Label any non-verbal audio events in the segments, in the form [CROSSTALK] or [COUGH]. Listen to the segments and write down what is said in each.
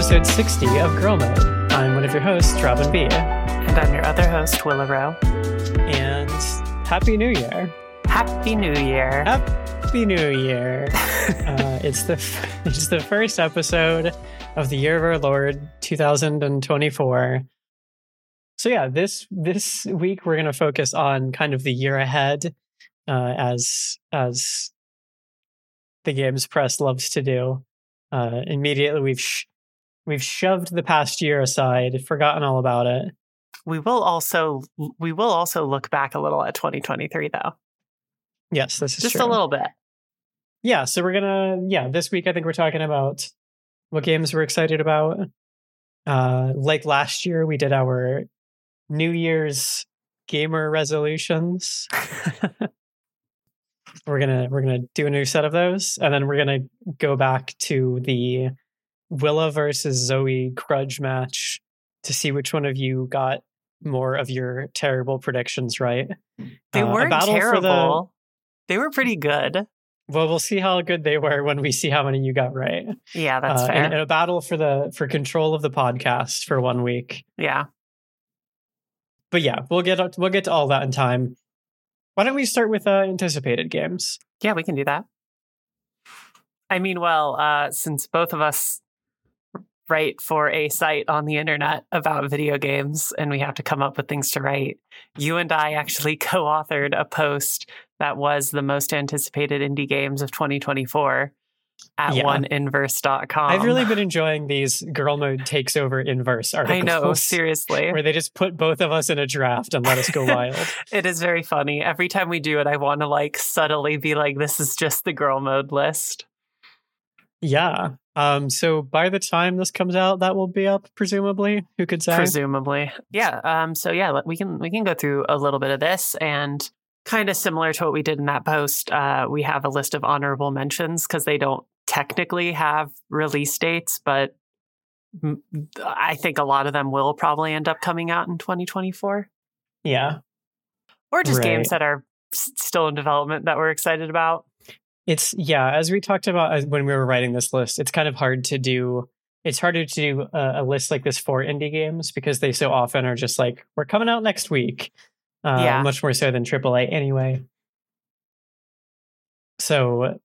episode 60 of Girl Mode. I'm one of your hosts, Robin B. And I'm your other host, Willa Rowe. And Happy New Year. Happy New Year. Happy New Year. [LAUGHS] uh, it's the it's the first episode of the year of our Lord 2024. So yeah, this this week we're going to focus on kind of the year ahead, uh, as as the games press loves to do. Uh, immediately, we've sh- we've shoved the past year aside, forgotten all about it. We will also we will also look back a little at 2023 though. Yes, this is just true. a little bit. Yeah, so we're gonna yeah this week I think we're talking about what games we're excited about. Uh, like last year, we did our New Year's gamer resolutions. [LAUGHS] we're gonna we're gonna do a new set of those, and then we're gonna go back to the Willa versus Zoe grudge match to see which one of you got more of your terrible predictions right. They Uh, weren't for the- terrible. They were pretty good. Well, we'll see how good they were when we see how many you got right. Yeah, that's Uh, fair. in, in a battle for the for control of the podcast for one week. yeah. But yeah, we'll get we'll get to all that in time. Why don't we start with uh, anticipated games? Yeah, we can do that. I mean, well, uh, since both of us write for a site on the internet about video games and we have to come up with things to write, you and I actually [LAUGHS] co authored a post that was the most anticipated indie games of 2024 at Yeah. oneinverse.com. I've really been [LAUGHS] enjoying these girl mode takes over inverse articles. I know, [LAUGHS] seriously. Where they just put both of us in a draft and let us go wild. It is very funny. Every time we do it, I want to like subtly be like, this is just the girl mode list. Yeah. Um. So by the time this comes out, that will be up, presumably. Who could say? presumably yeah um so yeah we can we can go through a little bit of this and kind of similar to what we did in that post uh we have a list of honorable mentions because they don't technically have release dates but I think a lot of them will probably end up coming out in 2024 yeah. or just Right. games that are s- still in development that we're excited about It's yeah, as we talked about when we were writing this list, it's kind of hard to do. It's harder to do a, a list like this for indie games because they so often are just like we're coming out next week. Uh, Yeah. much more so than AAA anyway. So,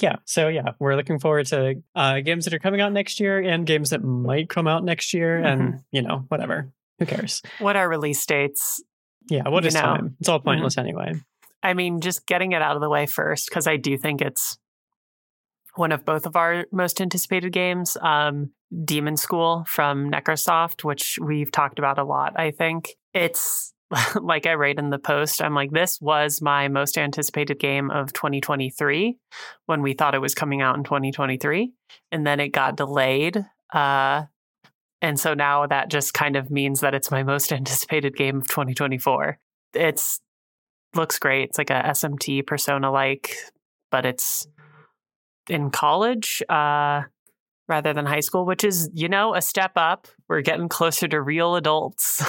yeah, so yeah, we're looking forward to uh, games that are coming out next year and games that might come out next year, Mm-hmm. and you know whatever. Who cares? what are release dates Yeah, what You is know. Mm-hmm. time? It's all pointless anyway. I mean, just getting it out of the way first, because I do think it's one of both of our most anticipated games. Um, Demon School from Necrosoft, which we've talked about a lot, I think. It's [LAUGHS] like I write in the post, I'm like, this was my most anticipated game of 2023 when we thought it was coming out in 2023. And then it got delayed. Uh, and so now that just kind of means that it's my most [LAUGHS] anticipated game of 2024. It's looks great. It's like a SMT persona like, but it's in college uh, rather than high school, which is, you know, a step up. We're getting closer to real adults.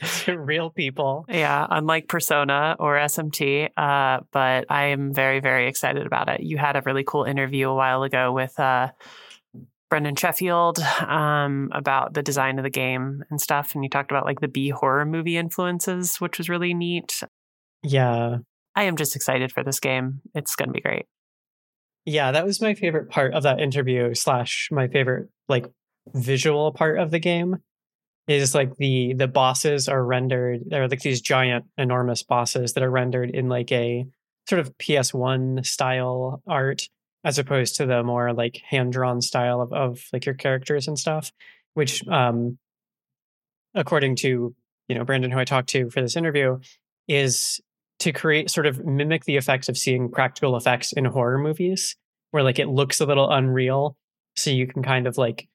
[LAUGHS] to real people. yeah, unlike Persona or SMT. Uh, but I am very, very excited about it. You had a really cool interview a while ago with uh, Brandon Sheffield um, about the design of the game and stuff. And you talked about like the B horror movie influences, which was really neat. Yeah, I am just excited for this game. It's going to be great. Yeah, that was my favorite part of that interview slash my favorite like visual part of the game is like the the bosses are rendered they're like these giant enormous bosses that are rendered in like a sort of PS1 style art as opposed to the more like hand drawn style of, of like your characters and stuff which um according to you know Brandon who I talked to for this interview is to create sort of mimic the effects of seeing practical effects in horror movies where like it looks a little unreal so you can kind of like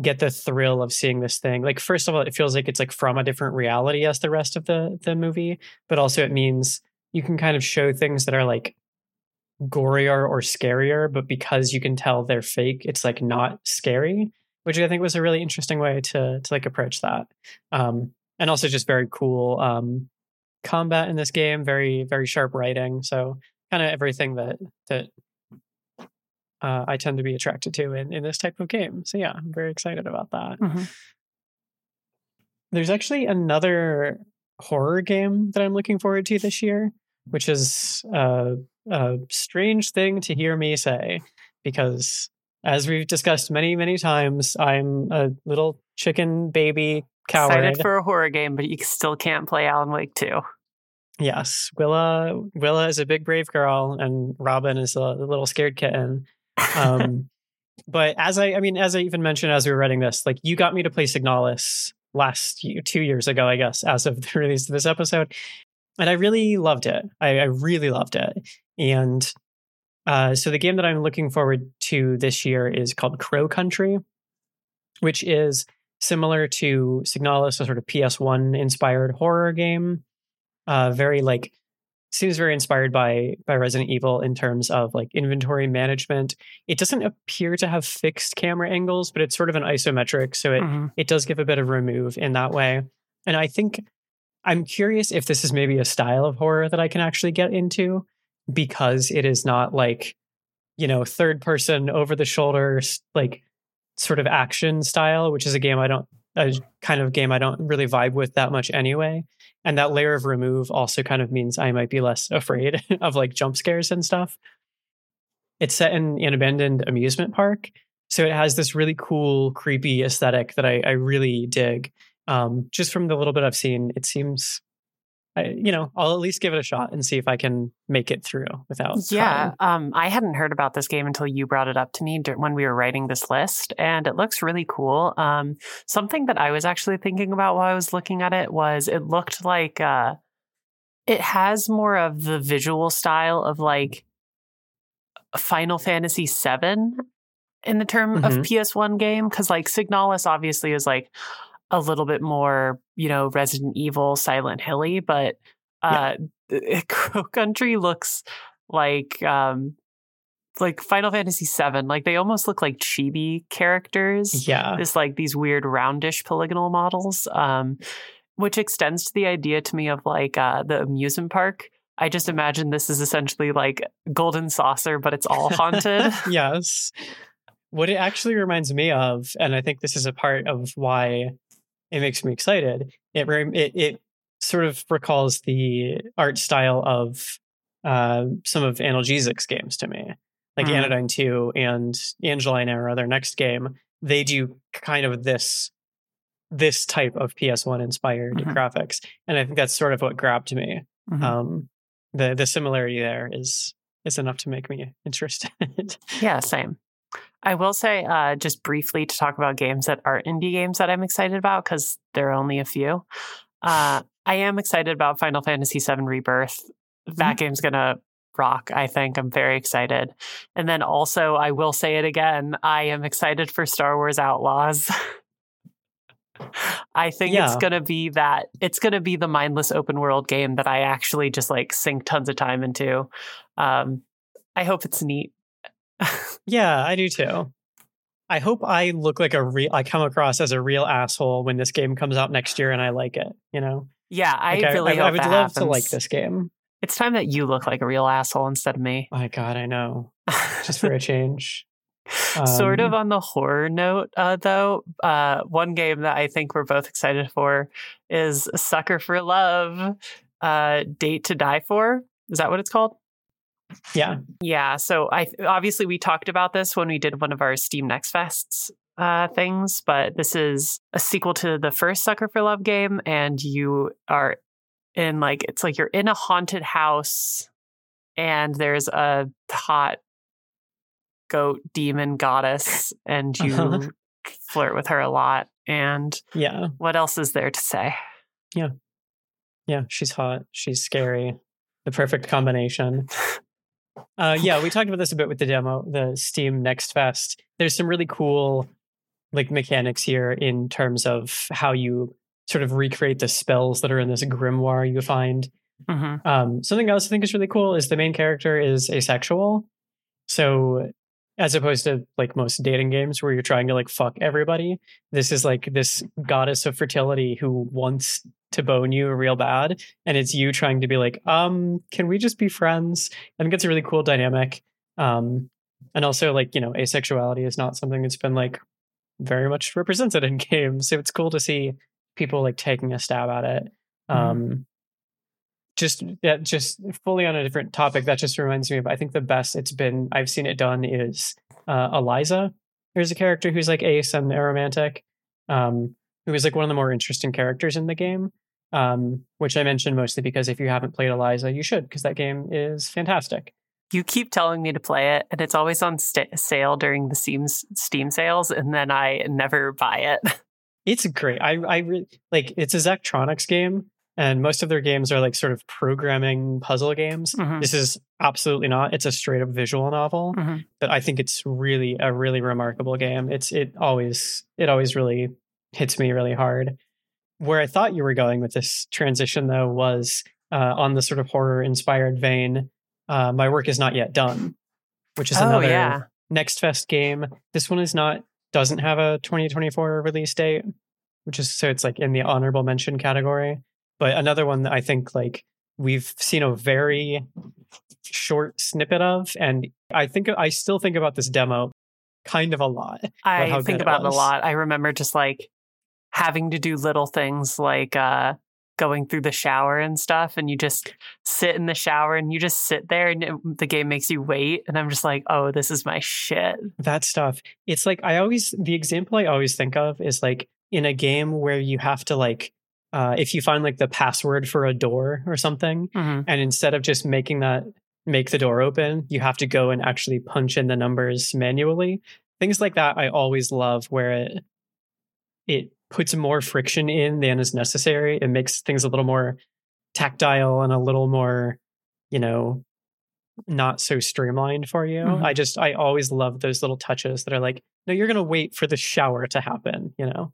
get the thrill of seeing this thing. Like first of all it feels like it's like from a different reality as the rest of the the movie but also it means you can kind of show things that are like gorier or scarier but because you can tell they're fake it's like not scary which i think was a really interesting way to to like approach that. Um and also just very cool um combat in this game very very sharp writing so kind of everything that that uh, I tend to be attracted to in, in this type of game. So yeah, I'm very excited about that. Mm-hmm. There's actually another horror game that I'm looking forward to this year, which is uh, a strange thing to hear me say because as we've discussed many, many times, I'm a little chicken baby coward. Excited for a horror game, but you still can't play Alan Wake 2. Yes, Willa Willa is a big brave girl, and Robin is a, a little scared kitten. Um, [LAUGHS] but as I, I mean, as I even mentioned as we were writing this, like you got me to play Signalis last year, two years ago, I guess, as of [LAUGHS] the release of this episode, and I really loved it. I, I really loved it, and uh, so the game that I'm looking forward to this year is called Crow Country, which is similar to Signalis, a sort of PS1 inspired horror game uh, very like seems very inspired by by Resident Evil in terms of like inventory management. It doesn't appear to have fixed camera angles, but it's sort of an isometric, so it Mm-hmm. it does give a bit of remove in that way. And I think I'm curious if this is maybe a style of horror that I can actually get into because it is not like you know third person over the shoulder like sort of action style, which is a game I don't a kind of game I don't really vibe with that much anyway. And that layer of remove also kind of means I might be less [LAUGHS] afraid of like jump scares and stuff. It's set in an abandoned amusement park. So it has this really cool, creepy aesthetic that I, I really dig. Um, just from the little bit I've seen, it seems, I, you know, I'll at least give it a shot and see if I can make it through without. Yeah, um, I hadn't heard about this game until you brought it up to me when we were writing this list, and it looks really cool. Um, something that I was actually thinking about while I was looking at it was it looked like uh, it has more of the visual style of like Final Fantasy VII in the term of Mhm. PS1 game, because like Signalis obviously is like a little bit more, you know, Resident Evil, Silent Hilly, but uh, [LAUGHS] Crow Country looks like um like Final Fantasy VII. Like they almost look like chibi characters. Yeah. This like these weird roundish polygonal models. Um, which extends to the idea to me of like uh the amusement park. I just imagine this is essentially like Golden Saucer, but it's all haunted. [LAUGHS] yes. What it actually reminds me of, and I think this is a part of why it makes me excited. It it, it sort of recalls the art style of uh, some of Analgesics games to me, like Mhm. Anodyne Two and Angeline Era, their next game. They do kind of this this type of PS1 inspired Mhm. graphics, and I think that's sort of what grabbed me. Mhm. Um, the the similarity there is is enough to make me interested. Yeah, same. I will say, uh, just briefly to talk about games that are indie games that I'm excited about because there are only a few. Uh, I am excited about Final Fantasy VII Rebirth. That game's gonna rock. I think I'm very excited. And then also, I will say it again. I am excited for Star Wars Outlaws. [LAUGHS] I think it's gonna be that. It's gonna be the mindless open world game that I actually just like sink tons of time into. Um, I hope it's neat. [LAUGHS] Yeah, I do too. I hope I look like a real, I come across as a real asshole when this game comes out next year and I like it, you know? Yeah, I Like, really I, hope I would that love to like this game. It's time that you look like a real asshole instead of me. My God, I know. Just for a [LAUGHS] change. sort of Um, on the horror note, uh, though, uh, one game that I think we're both excited for is Sucker for Love, uh, Date to Die For. Is that what it's called? Yeah. Yeah. So I obviously we talked about this when we did one of our Steam Next Fests uh, things, but this is a sequel to the first Sucker for Love game, and you are in like it's like you're in a haunted house, and there's a hot goat demon goddess, and you Uh-huh. flirt with her a lot. And Yeah. what else is there to say? Yeah, yeah. She's hot. She's scary. The perfect combination. [LAUGHS] Uh, yeah, we talked about this a bit with the demo, the Steam Next Fest. There's some really cool like mechanics here in terms of how you sort of recreate the spells that are in this grimoire you find. hmm Um, something else I think is really cool is the main character is asexual. So as opposed to like most dating games where you're trying to like fuck everybody, this is like this goddess of fertility who wants to bone you real bad. And it's you trying to be like, um, can we just be friends? I think it's a really cool dynamic. Um, and also like you know asexuality is not something that's been like very much represented in [LAUGHS] games so it's cool to see people like taking a stab at it Mhm. um just that just fully on a different topic that just reminds me of i think the best it's been i've seen it done is uh eliza there's a character who's like ace and aromantic um who is like one of the more interesting characters in the game um which i mentioned mostly because if you haven't played eliza you should because that game is fantastic You keep telling me to play it, and it's always on st- sale during the Steam Steam sales, and then I never buy it. [LAUGHS] It's great. I I re- like it's a Zachtronics game, and most of their games are like sort of programming puzzle games. Mhm. This is absolutely not. It's a straight up visual novel, Mhm. but I think it's really a really remarkable game. It's it always it always really hits me really hard. Where I thought you were going with this transition though was uh, on the sort of horror inspired vein. Uh, my work is not yet done, which is oh another yeah, Next Fest game. This one is not doesn't have a 2024 release date, which is so it's like in the honorable mention category. But another one that I think like we've seen a very short snippet of, and I think I still think about this demo kind of a lot. I think good it about it a lot. I remember just like having to do little things like uh, going through the shower and stuff, and you just sit in the shower and you just sit there, and it- the game makes you wait. And I'm just like, oh, this is my shit. That stuff. It's like I always the example I always think of is like in a game where you have to like uh, if you find like the password for a door or something, Mhm. and instead of just making that make the door open you have to go and actually punch in the numbers manually things like that i always love where it it puts more friction in than is necessary it makes things a little more tactile and a little more you know not so streamlined for you Mhm. i just i always love those little touches that are like no you're going to wait for the shower to happen you know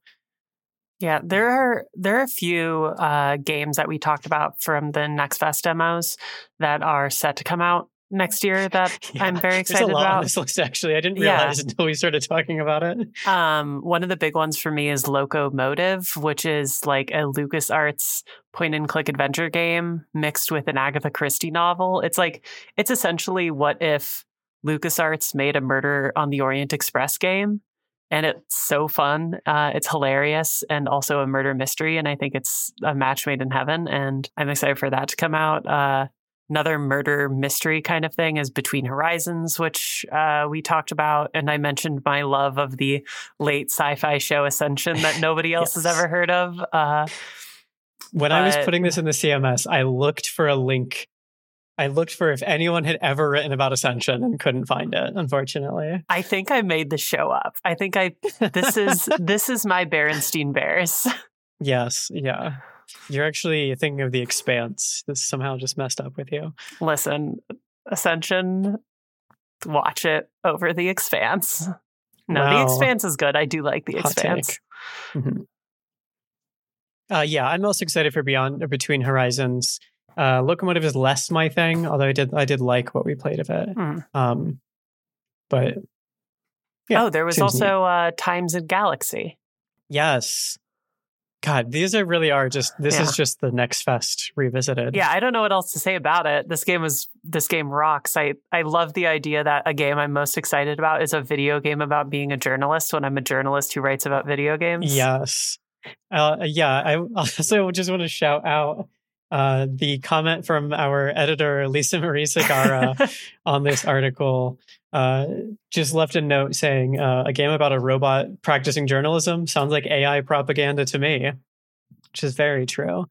Yeah, there are there are a few uh, games that we talked about from the Next Fest demos that are set to come out next year that [LAUGHS] I'm very There's excited a lot on about. this list actually i didn't Yeah. realize until we started talking about it Um, one of the big ones for me is Locomotive, which is like a LucasArts point and click adventure game mixed with an Agatha Christie novel. It's like it's essentially what if LucasArts made a Murder on the Orient Express game. And it's so fun. Uh, it's hilarious and also a murder mystery. And I think it's a match made in heaven. And I'm excited for that to come out. Uh, another murder mystery kind of thing is Between Horizons, which uh, we talked about. And I mentioned my love of the late sci-fi show Ascension that [LAUGHS] nobody else has ever heard of. Uh, When I was putting this in the CMS, I looked for a link. I looked for if anyone had ever written about Ascension and couldn't find it, unfortunately. I think I made the show up. I think I this is [LAUGHS] this is my Berenstein Bears. yes, yeah. You're actually thinking of the expanse. This somehow just messed up with you. Listen, Ascension, watch it over the Expanse. No, the Expanse is good. I do like the Hot Expanse. Mhm. Uh, yeah, I'm most excited for Beyond or Between Horizons. Uh, Locomotive is less my thing, although I did I did like what we played of it. Hmm. Um, but Yeah, oh, there was also uh, Times and Galaxy. yes, God, these are really are just. This Yeah. is just the next fest revisited. Yeah, I don't know what else to say about it. This game was this game rocks. I I love the idea that a game I'm most excited about is a video game about being a journalist when I'm a journalist who writes about video games. Yes. Uh, yeah. I [LAUGHS] also just want to shout out uh, the comment from our editor, Lisa Marie Segarra, [LAUGHS] on this article. Uh, just left a note saying uh, a game about a robot practicing journalism sounds like AI propaganda to me, which is very true.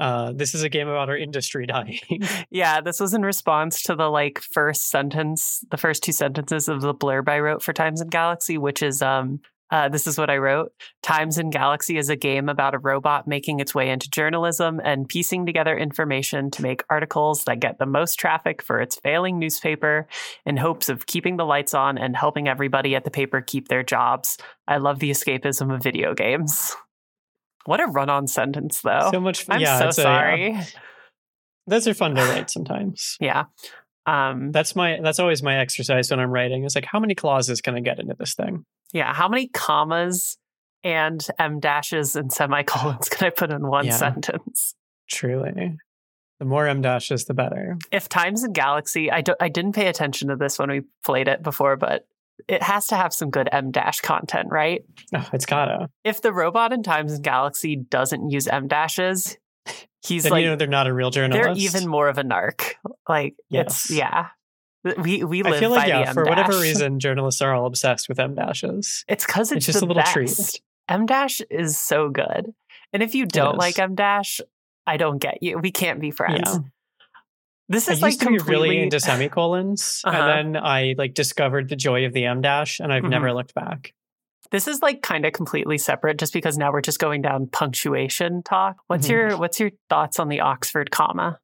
Uh, this is a game about our industry dying. [LAUGHS] Yeah, this was in response to the like first sentence, the first two sentences of the blurb I wrote for Times and Galaxy, which is um uh, this is what I wrote. Times and Galaxy is a game about a robot making its way into journalism and piecing together information to make articles that get the most traffic for its failing newspaper in hopes of keeping the lights on and helping everybody at the paper keep their jobs. I love the escapism of video games. What a run on sentence, though. so much. Fun. I'm yeah, so it's a- yeah. sorry. those are fun to [SIGHS] write sometimes. yeah. Um, That's my. That's always my exercise when I'm writing. It's like, how many clauses can I get into this thing? Yeah, how many commas and em dashes and semicolons [LAUGHS] can I put in one Yeah. sentence? Truly. The more em dashes, the better. If Times and Galaxy, I, don't, I didn't pay attention to this when we played it before, but it has to have some good em dash content, right? Oh, it's gotta. If the robot in Times and Galaxy doesn't use em dashes, he's Then like you know they're not a real journalist. they're even more of a narc. [LAUGHS] Like it's Yes. yeah. We we live I feel by like the yeah, M for whatever reason, journalists are all obsessed with em dashes. It's because it's, It's just a little best. treat. em dash is so good, and if you don't like em dash, I don't get you. We can't be friends. Yeah. This I is used like completely really into semicolons, Uh-huh. and then I like discovered the joy of the em dash, and I've Mhm. never looked back. This is like kind of completely separate, just because now we're just going down punctuation talk. What's Mhm. your What's your thoughts on the Oxford comma?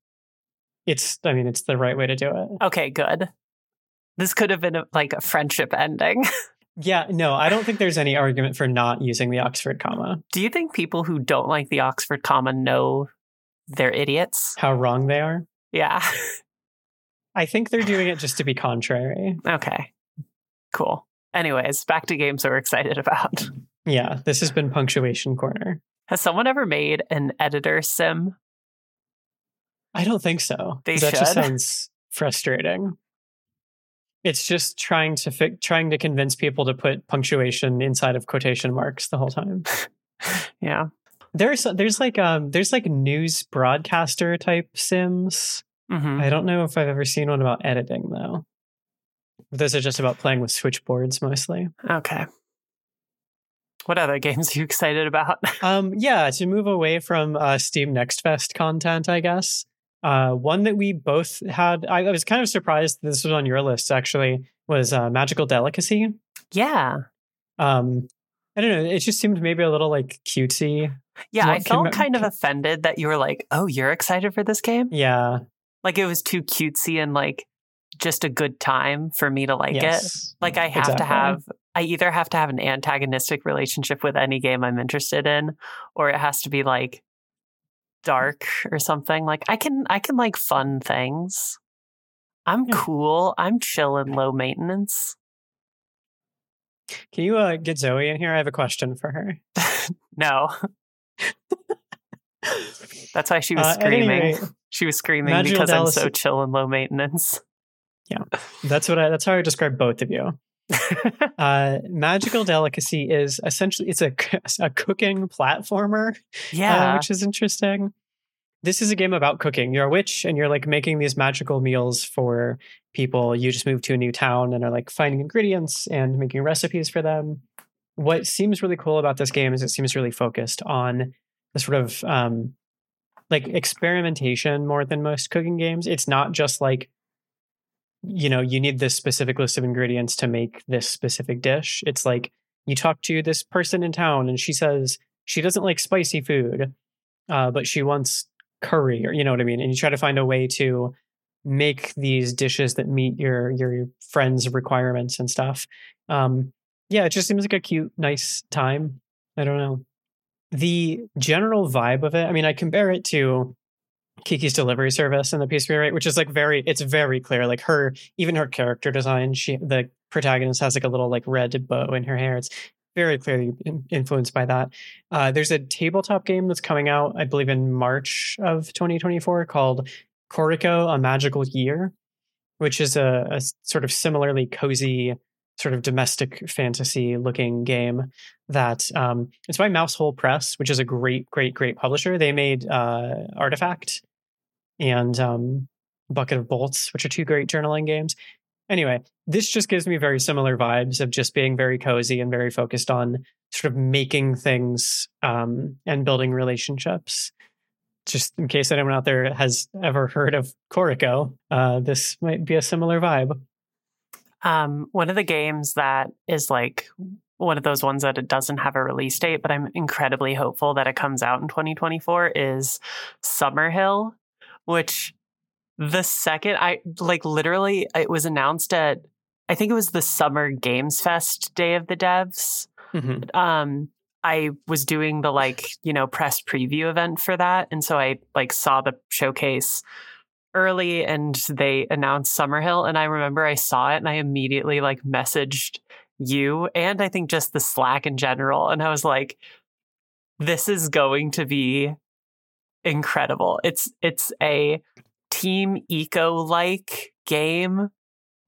It's, I mean, it's the right way to do it. Okay, good. This could have been a, like a friendship ending. [LAUGHS] Yeah, no, I don't think there's any argument for not using the Oxford comma. Do you think people who don't like the Oxford comma know they're idiots? How wrong they are. Yeah. [LAUGHS] I think they're doing it just to be contrary. okay. Cool. Anyways, back to games we're excited about. Yeah, this has been punctuation corner. Has someone ever made an editor sim? I don't think so. They that just [LAUGHS] sounds frustrating. It's just trying to fi- trying to convince people to put punctuation inside of quotation marks the whole time. [LAUGHS] Yeah. There's there's like um there's like news broadcaster type sims. hmm I don't know if I've ever seen one about editing though. Those are just about playing with switchboards mostly. Okay. What other [LAUGHS] games are you excited about? [LAUGHS] Um, yeah, to move away from uh, Steam Next Fest content, I guess. Uh, one that we both had, I, I was kind of surprised this was on your list actually, was uh, Magical Delicacy. yeah. Um, I don't know, it just seemed maybe a little like cutesy. Yeah, I felt kind of [LAUGHS] offended that you were like, oh, you're excited for this game? Yeah. Like it was too cutesy and like just a good time for me to like it. Like I have to have I either have to have an antagonistic relationship with any game I'm interested in or it has to be like dark or something. Like I can I can like fun things. I'm Yeah. cool. I'm chill and low maintenance. Can you uh, get Zoe in here? I have a question for her. [LAUGHS] No. That's why she was Uh, screaming. rate, she was screaming Magical because I'm so chill and low maintenance. That's what I, that's how I describe both of you. [LAUGHS] Uh, Magical Delicacy is essentially it's a a cooking platformer. yeah. uh, which is interesting. This is a game about cooking. You're a witch and you're like making these magical meals for people. You just moved to a new town and are like finding ingredients and making recipes for them. What seems really cool about this game is it seems really focused on the sort of um, like experimentation more than most cooking games. It's not just like, you know, you need this specific list of ingredients to make this specific dish. It's like you talk to this person in town and she says she doesn't like spicy food, uh, but she wants curry or you know what I mean. And you try to find a way to make these dishes that meet your your friends' requirements and stuff. Um, yeah, it just seems like a cute, nice time. I don't know. The general vibe of it, I mean, I compare it to Kiki's delivery service in the PSP, right? Which is like very, it's very clear. Like her, even her character design, she, the protagonist has like a little like red bow in her hair. It's very clearly influenced by that. Uh, there's a tabletop game that's coming out, I believe, in March of 2024 called Koriko: A Magical Year, which is a, a sort of similarly cozy, sort of domestic fantasy looking game. That um, it's by Mousehole Press, which is a great, great, great publisher. They made uh, Artifact and um, Bucket of Bolts, which are two great journaling games. Anyway, this just gives me very similar vibes of just being very cozy and very focused on sort of making things um, and building relationships. Just in case anyone out there has ever heard of Koriko, uh, this might be a similar vibe. Um, one of the games that is like one of those ones that it doesn't have a release date, but I'm incredibly hopeful that it comes out in 2024 is Summerhill, which the second I like literally it was announced at I think it was the Summer Games Fest Day of the Devs. Mhm. Um I was doing the like, you know, press preview event for that. And so I like saw the showcase early and they announced Summerhill. And I remember I saw it and I immediately like messaged you and I think just the Slack in general. And I was like, this is going to be incredible. It's it's a team Ico like game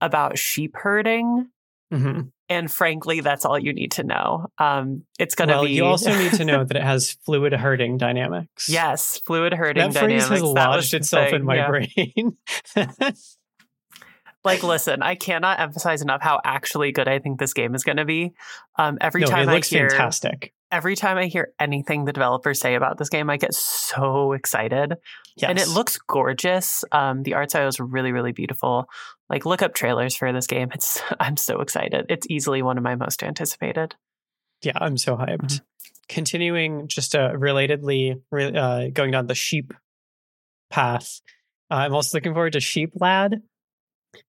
about sheep herding. hmm And frankly, that's all you need to know. Um, it's going to Well, be. you also need to know [LAUGHS] that it has fluid herding dynamics. yes, fluid herding that phrase dynamics. has That lodged itself in my yeah. brain. [LAUGHS] Like, listen, I cannot emphasize enough how actually good I think this game is going to be. Um, every no, time it looks I hear, fantastic. Every time I hear anything the developers say about this game, I get so excited. Yes. And it looks gorgeous. Um, the art style is really, really beautiful. Like, look up trailers for this game. It's [LAUGHS] I'm so excited. It's easily one of my most anticipated. Yeah, I'm so hyped. Mhm. Continuing just uh, relatedly, re- uh, going down the sheep path. Uh, I'm also looking forward to Sheep Lad.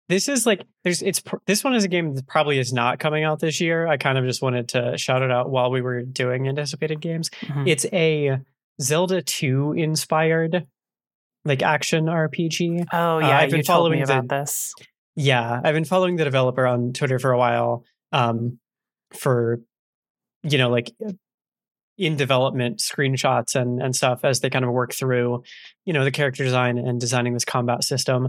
This is like there's it's this one is a game that probably is not coming out this year. I kind of just wanted to shout it out while we were doing anticipated games. Mhm. It's a Zelda 2 inspired like action RPG. Oh yeah, I've been you told me following the- about this. Yeah, I've been following the developer on Twitter for a while. Um, for you know, like in development screenshots and and stuff as they kind of work through, you know, the character design and designing this combat system.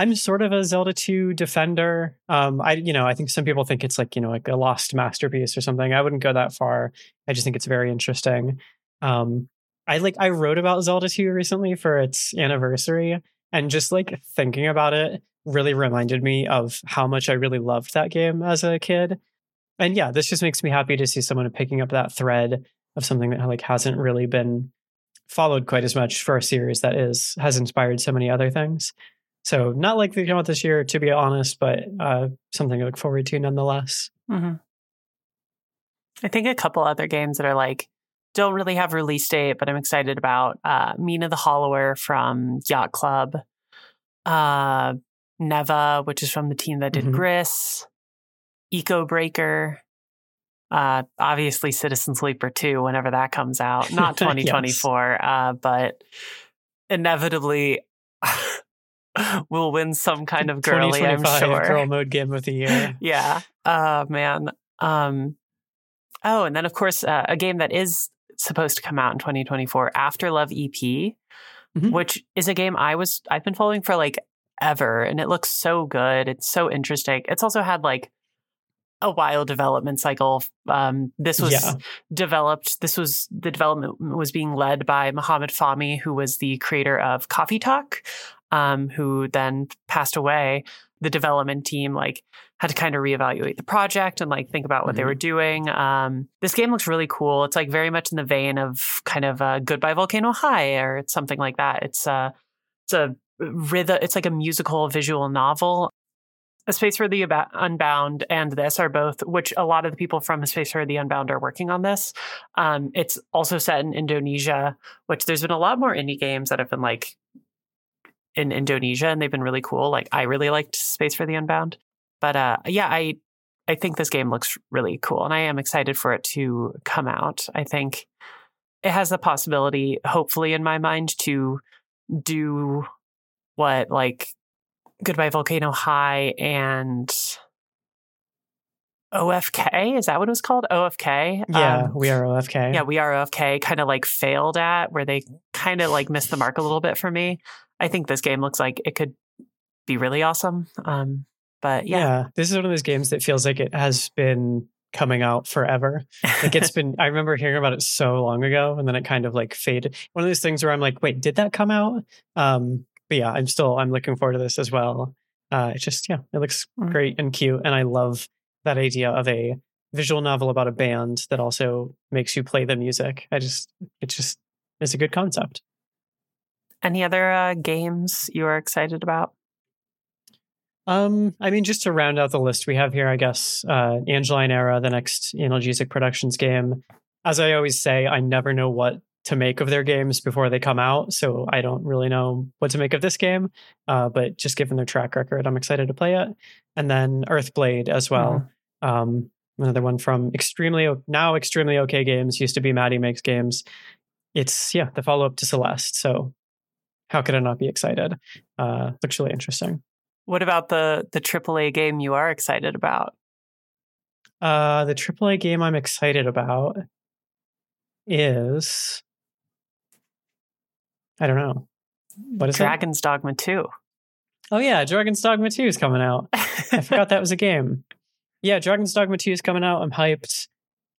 I'm sort of a Zelda 2 defender. Um, I you know, I think some people think it's like, you know, like a lost masterpiece or something. I wouldn't go that far. I just think it's very interesting. Um, I like I wrote about Zelda 2 recently for its anniversary and just like thinking about it really reminded me of how much I really loved that game as a kid. And yeah, this just makes me happy to see someone picking up that thread of something that like hasn't really been followed quite as much for a series that is has inspired so many other things. So not likely to come out this year, to be honest, but uh, something to look forward to nonetheless. hmm I think a couple other games that are like don't really have release date, but I'm excited about uh, Mina the Hollower from Yacht Club, uh, Neva, which is from the team that did Mhm. Gris, Eco Breaker, uh, obviously Citizen Sleeper 2 whenever that comes out. Not [LAUGHS] Yes. 2024, uh, but inevitably [LAUGHS] will win some kind of girly, I'm sure. Girl mode game of the year. [LAUGHS] yeah. Oh man. Um oh, and then of course uh, a game that is supposed to come out in 2024, After Love EP, Mhm. which is a game I was I've been following for like ever and it looks so good. It's so interesting. It's also had like a wild development cycle. Um, this was Yeah. developed. This was the development was being led by Mohammad Fahmi, who was the creator of Coffee Talk, um, who then passed away. The development team like had to kind of reevaluate the project and like think about what they Mhm. were doing. Um, this game looks really cool. It's like very much in the vein of kind of uh, Goodbye Volcano High or it's something like that. It's uh, it's a rhythm. It's like a musical visual novel. A Space for the Unbound and this are both, which a lot of the people from A Space for the Unbound are working on this. Um, it's also set in Indonesia, which there's been a lot more indie games that have been like in Indonesia and they've been really cool. Like I really liked Space for the Unbound. But uh, yeah, I I think this game looks really cool and I am excited for it to come out. I think it has the possibility, hopefully in my mind, to do what like Goodbye Volcano High and OFK. Is that what it was called? OFK. Yeah, Um, we are OFK. yeah, we are OFK kind of like failed at where they kind of like missed the mark a little bit for me. I think this game looks like it could be really awesome. Um, but yeah, yeah. This is one of those games that feels like it has been coming out forever. Like it's [LAUGHS] been I remember hearing about it so long ago and then it kind of like faded. One of those things where I'm like, wait, did that come out? Um, but yeah, I'm still I'm looking forward to this as well. Uh it's just yeah, it looks Mm. great and cute and I love that idea of a visual novel about a band that also makes you play the music. I just it just is a good concept. Any other uh, games you are excited about? Um, I mean, just to round out the list we have here, I guess, uh, Angeline Era, the next Analgesic Productions game. As I always say, I never know what to make of their games before they come out, so I don't really know what to make of this game. Uh, but just given their track record, I'm excited to play it. And then Earthblade as well. Um, another one from extremely now extremely okay games. Used to be Maddy makes games. It's yeah, the follow up to Celeste. So how could I not be excited? Uh, looks really interesting. What about the the AAA game you are excited about? Uh, the AAA game I'm excited about is I don't know. What is Dragon's it? Dogma 2. Oh yeah, Dragon's Dogma 2 is coming out. [LAUGHS] I forgot that was a game. Yeah, Dragon's Dogma 2 is coming out. I'm hyped.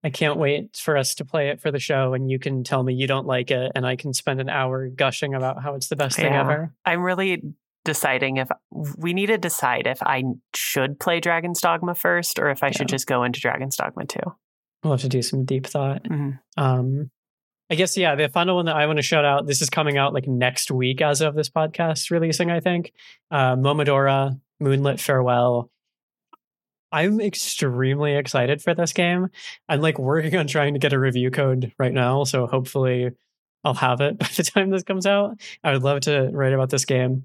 I can't wait for us to play it for the show and you can tell me you don't like it and I can spend an hour gushing about how it's the best yeah. thing ever. I'm really deciding if we need to decide if I should play Dragon's Dogma first or if I yeah. should just go into Dragon's Dogma 2. We'll have to do some deep thought. Mm-hmm. Um, I guess, yeah, the final one that I want to shout out, this is coming out like next week as of this podcast releasing, I think. Uh, Momodora, Moonlit Farewell. I'm extremely excited for this game. I'm like working on trying to get a review code right now. So hopefully I'll have it [LAUGHS] by the time this comes out. I would love to write about this game.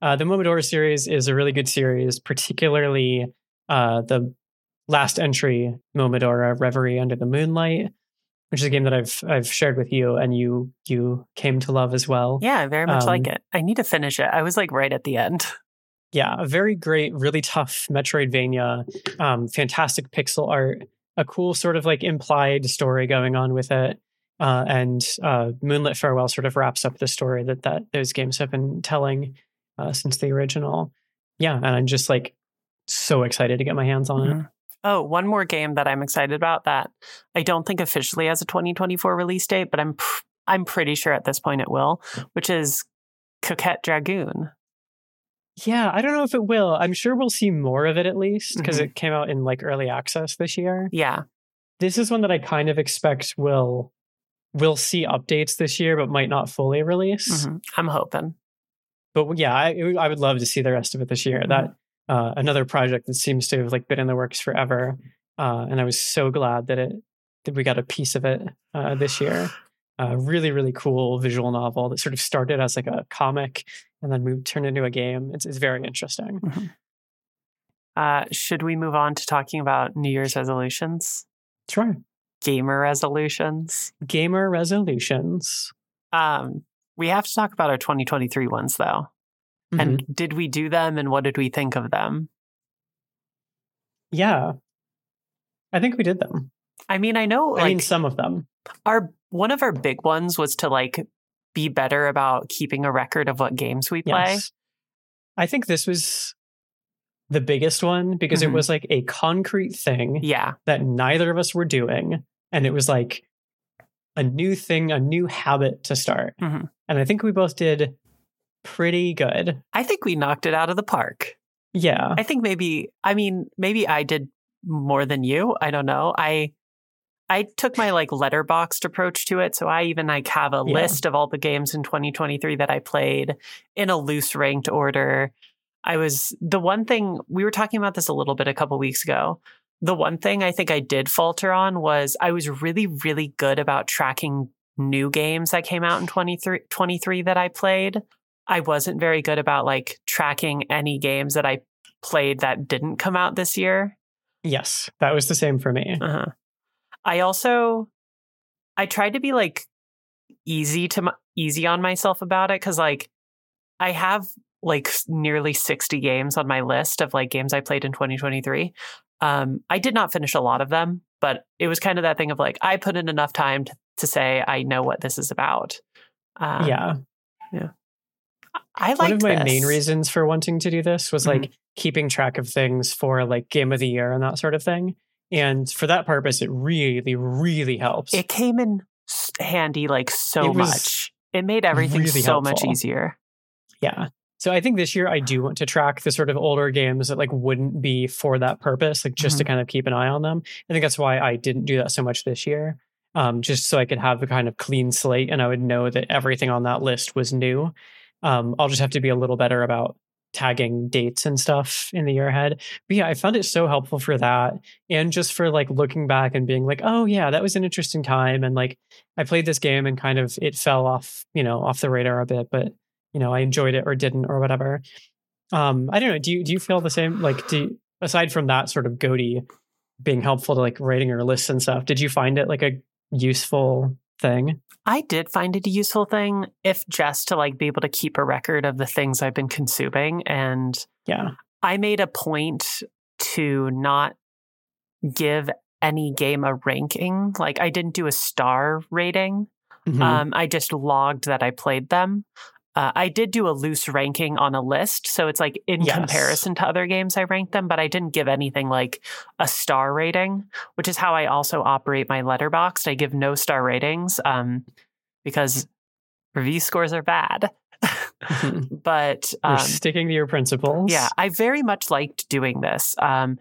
Uh, the Momodora series is a really good series, particularly uh, the last entry, Momodora Reverie Under the Moonlight, which is a game that I've I've shared with you and you you came to love as well. Yeah, I very much um, like it. I need to finish it. I was like right at the end. [LAUGHS] Yeah, a very great, really tough Metroidvania, um, fantastic pixel art, a cool sort of like implied story going on with it. Uh, and uh, Moonlit Farewell sort of wraps up the story that that those games have been telling uh, since the original. Yeah, and I'm just like so excited to get my hands on mm-hmm. it. Oh, one more game that I'm excited about that I don't think officially has a 2024 release date, but I'm pr- I'm pretty sure at this point it will, which is Coquette Dragoon. Yeah, I don't know if it will. I'm sure we'll see more of it at least because mm-hmm. it came out in like early access this year. Yeah. This is one that I kind of expect will will see updates this year but might not fully release. Mm-hmm. I'm hoping. But yeah, I I would love to see the rest of it this year. Mm-hmm. That uh, another project that seems to have like been in the works forever, uh, and I was so glad that it that we got a piece of it uh, this year. [SIGHS] A really really cool visual novel that sort of started as like a comic and then moved turned into a game. It's it's very interesting. Mm-hmm. Uh, should we move on to talking about New Year's resolutions? Sure. Gamer resolutions. Gamer resolutions. Um, we have to talk about our 2023 ones though. Mm-hmm. And did we do them and what did we think of them? Yeah. I think we did them. I mean, I know I mean some of them. Our one of our big ones was to like be better about keeping a record of what games we play. Yes. I think this was the biggest one because mm-hmm. it was like a concrete thing yeah. that neither of us were doing. And it was like a new thing, a new habit to start. Mm-hmm. And I think we both did pretty good. I think we knocked it out of the park. Yeah. I think maybe I mean maybe I did more than you. I don't know. I I took my like Letterboxd approach to it. So I even like have a yeah. list of all the games in 2023 that I played in a loose ranked order. I was the one thing we were talking about this a little bit a couple weeks ago. The one thing I think I did falter on was I was really, really good about tracking new games that came out in 23, 23 that I played. I wasn't very good about like tracking any games that I played that didn't come out this year. Yes, that was the same for me. Uh-huh. I also I tried to be like easy to easy on myself about it cuz like I have like nearly 60 games on my list of like games I played in 2023. Um I did not finish a lot of them, but it was kind of that thing of like I put in enough time to, to say I know what this is about. Um, yeah. Yeah. I like One of my this. main reasons for wanting to do this was mm-hmm. like keeping track of things for like game of the year and that sort of thing. And for that purpose, it really, really helps. It came in handy like so it much. It made everything really so helpful. much easier. Yeah. So I think this year I do want to track the sort of older games that like wouldn't be for that purpose, like just mm-hmm. to kind of keep an eye on them. I think that's why I didn't do that so much this year. Um, just so I could have a kind of clean slate and I would know that everything on that list was new. Um, I'll just have to be a little better about tagging dates and stuff in the year ahead. But yeah, I found it so helpful for that. And just for like looking back and being like, oh yeah, that was an interesting time. And like I played this game and kind of it fell off, you know, off the radar a bit, but you know, I enjoyed it or didn't or whatever. Um, I don't know. Do you do you feel the same? Like do you, aside from that sort of GOTY being helpful to like writing your lists and stuff, did you find it like a useful thing? I did find it a useful thing, if just to like be able to keep a record of the things I've been consuming. And yeah, I made a point to not give any game a ranking. Like I didn't do a star rating. Mhm. Um, I just logged that I played them. Uh, I did do a loose ranking on a list, so it's like in Yes. comparison to other games, I ranked them, but I didn't give anything like a star rating, which is how I also operate my letterboxd. I give no star ratings um, because review scores are bad. [LAUGHS] [LAUGHS] But um, sticking to your principles. yeah, I very much liked doing this. Um,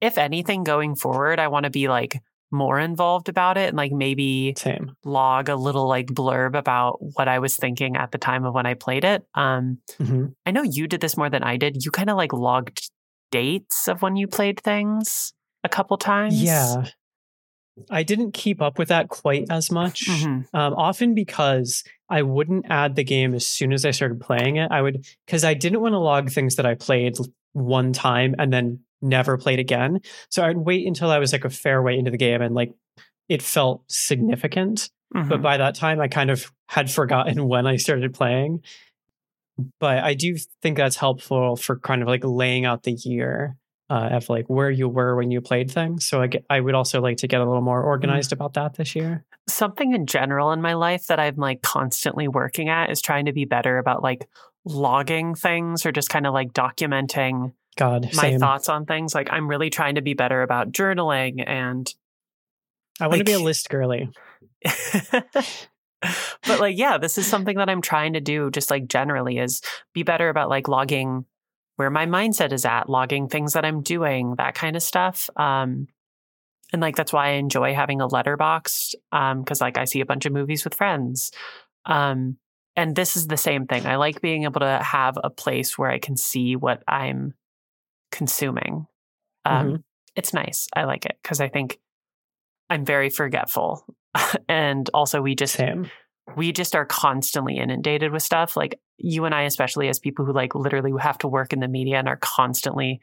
if anything, going forward, I want to be like more involved about it and like maybe Same. log a little like blurb about what I was thinking at the time of when I played it. Um, hmm I know you did this more than I did. You kind of like logged dates of when you played things a couple times. Yeah. I didn't keep up with that quite as much. Mhm. Um, often because I wouldn't add the game as soon as I started playing it. I would, because I didn't want to log things that I played one time and then never played again. So I'd wait until I was like a fair way into the game and like it felt significant. Mhm. But by that time, I kind of had forgotten [LAUGHS] when I started playing. But I do think that's helpful for kind of like laying out the year uh, of like where you were when you played things. So I, get, I would also like to get a little more organized about that this year. something in general in my life that I'm like constantly working at is trying to be better about like logging things or just kind of like documenting God, my same. thoughts on things. Like I'm really trying to be better about journaling and I want to be a list girly. [LAUGHS] but like yeah, this is something that I'm trying to do just like generally is be better about like logging where my mindset is at, logging things that I'm doing, that kind of stuff. Um and like that's why I enjoy having a Letterboxd um cuz like I see a bunch of movies with friends. Um and this is the same thing. I like being able to have a place where I can see what I'm consuming. Um it's nice. I like it cuz I think I'm very forgetful. [LAUGHS] and also we just Same. we just are constantly inundated with stuff. Like you and I, especially as people who like literally have to work in the media and are constantly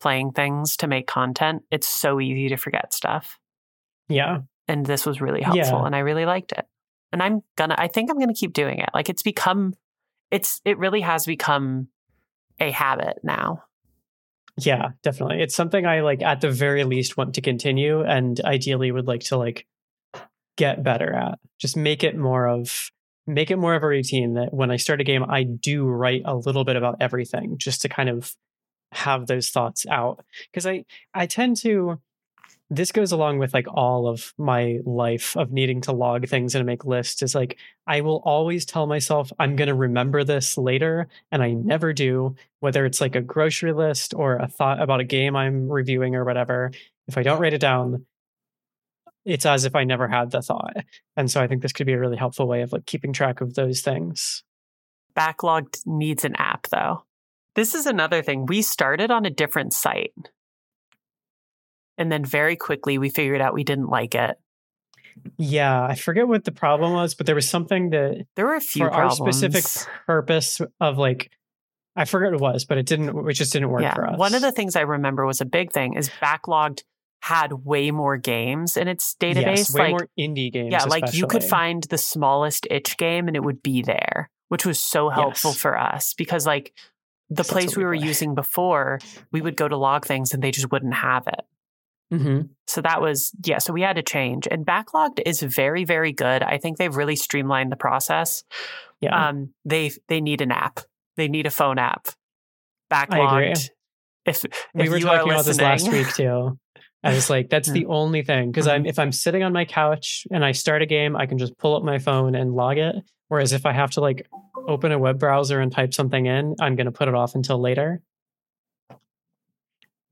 playing things to make content, it's so easy to forget stuff. Yeah. And this was really helpful Yeah. and I really liked it. And I'm gonna, I think I'm gonna keep doing it. Like it's become, it's, it really has become a habit now. Yeah, definitely. It's something I like at the very least want to continue and ideally would like to like get better at. Just make it more of make it more of a routine that when I start a game I do write a little bit about everything just to kind of have those thoughts out because I I tend to this goes along with like all of my life of needing to log things and make lists is like I will always tell myself I'm going to remember this later and I never do whether it's like a grocery list or a thought about a game I'm reviewing or whatever if I don't write it down it's as if I never had the thought and so I think this could be a really helpful way of like keeping track of those things Backloggd needs an app though. This is another thing. We started on a different site. And then very quickly we figured out we didn't like it. yeah I forget what the problem was but there was something that There were a few for problems. our specific purpose of like I forget what it was but it didn't it just didn't work yeah. for us One of the things I remember was a big thing is Backloggd had way more games in its database. yes, way like more indie games yeah, like you could find the smallest itch game and it would be there, which was so helpful Yes. for us because like the place we we were play. using before, we would go to log things and they just wouldn't have it. Mhm. So that was yeah, so we had to change. And Backloggd is very very good. I think they've really streamlined the process. yeah Um they they need an app. They need a phone app. I agree. Backloggd. If we were talking about this last week too. I was like, that's [LAUGHS] the only thing because Mm-hmm. I'm if I'm sitting on my couch and I start a game, I can just pull up my phone and log it. Whereas if I have to like open a web browser and type something in, I'm going to put it off until later.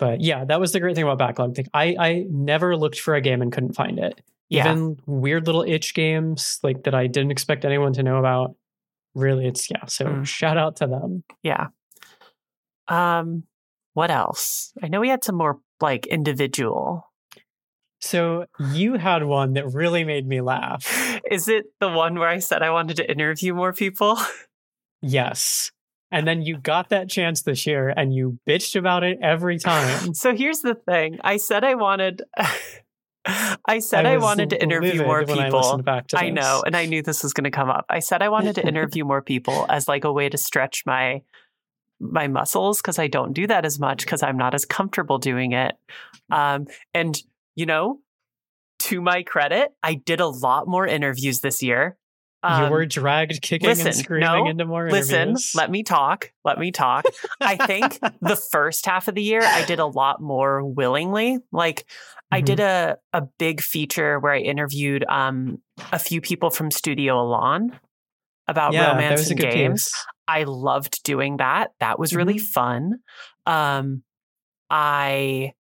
But yeah, that was the great thing about Backloggd. Thing. I I never looked for a game and couldn't find it. Yeah. Even weird little itch games like that I didn't expect anyone to know about. Really, it's yeah. So Mm. shout out to them. Yeah. Um, what else? I know we had some more like individual. So you had one that really made me laugh. [LAUGHS] Is it the one where I said I wanted to interview more people? [LAUGHS] Yes. And then you got that chance this year and you bitched about it every time. [LAUGHS] so here's the thing. I said I wanted [LAUGHS] I said I, was wanted to interview more I, people. to I know, and I knew this was going to come up. I said I wanted to [LAUGHS] interview more people as like a way to stretch my my muscles because I don't do that as much because I'm not as comfortable doing it. Um, and you know, to my credit, I did a lot more interviews this year. Um, you were dragged kicking listen, and screaming no, into more Listen, interviews. let me talk. Let me talk. I think [LAUGHS] the first half of the year, I did a lot more willingly. Like, I Mhm. did a, a big feature where I interviewed um, a few people from Studio Alon about yeah, romance and games. piece. I loved doing that. That was really Mm-hmm. fun. Um, I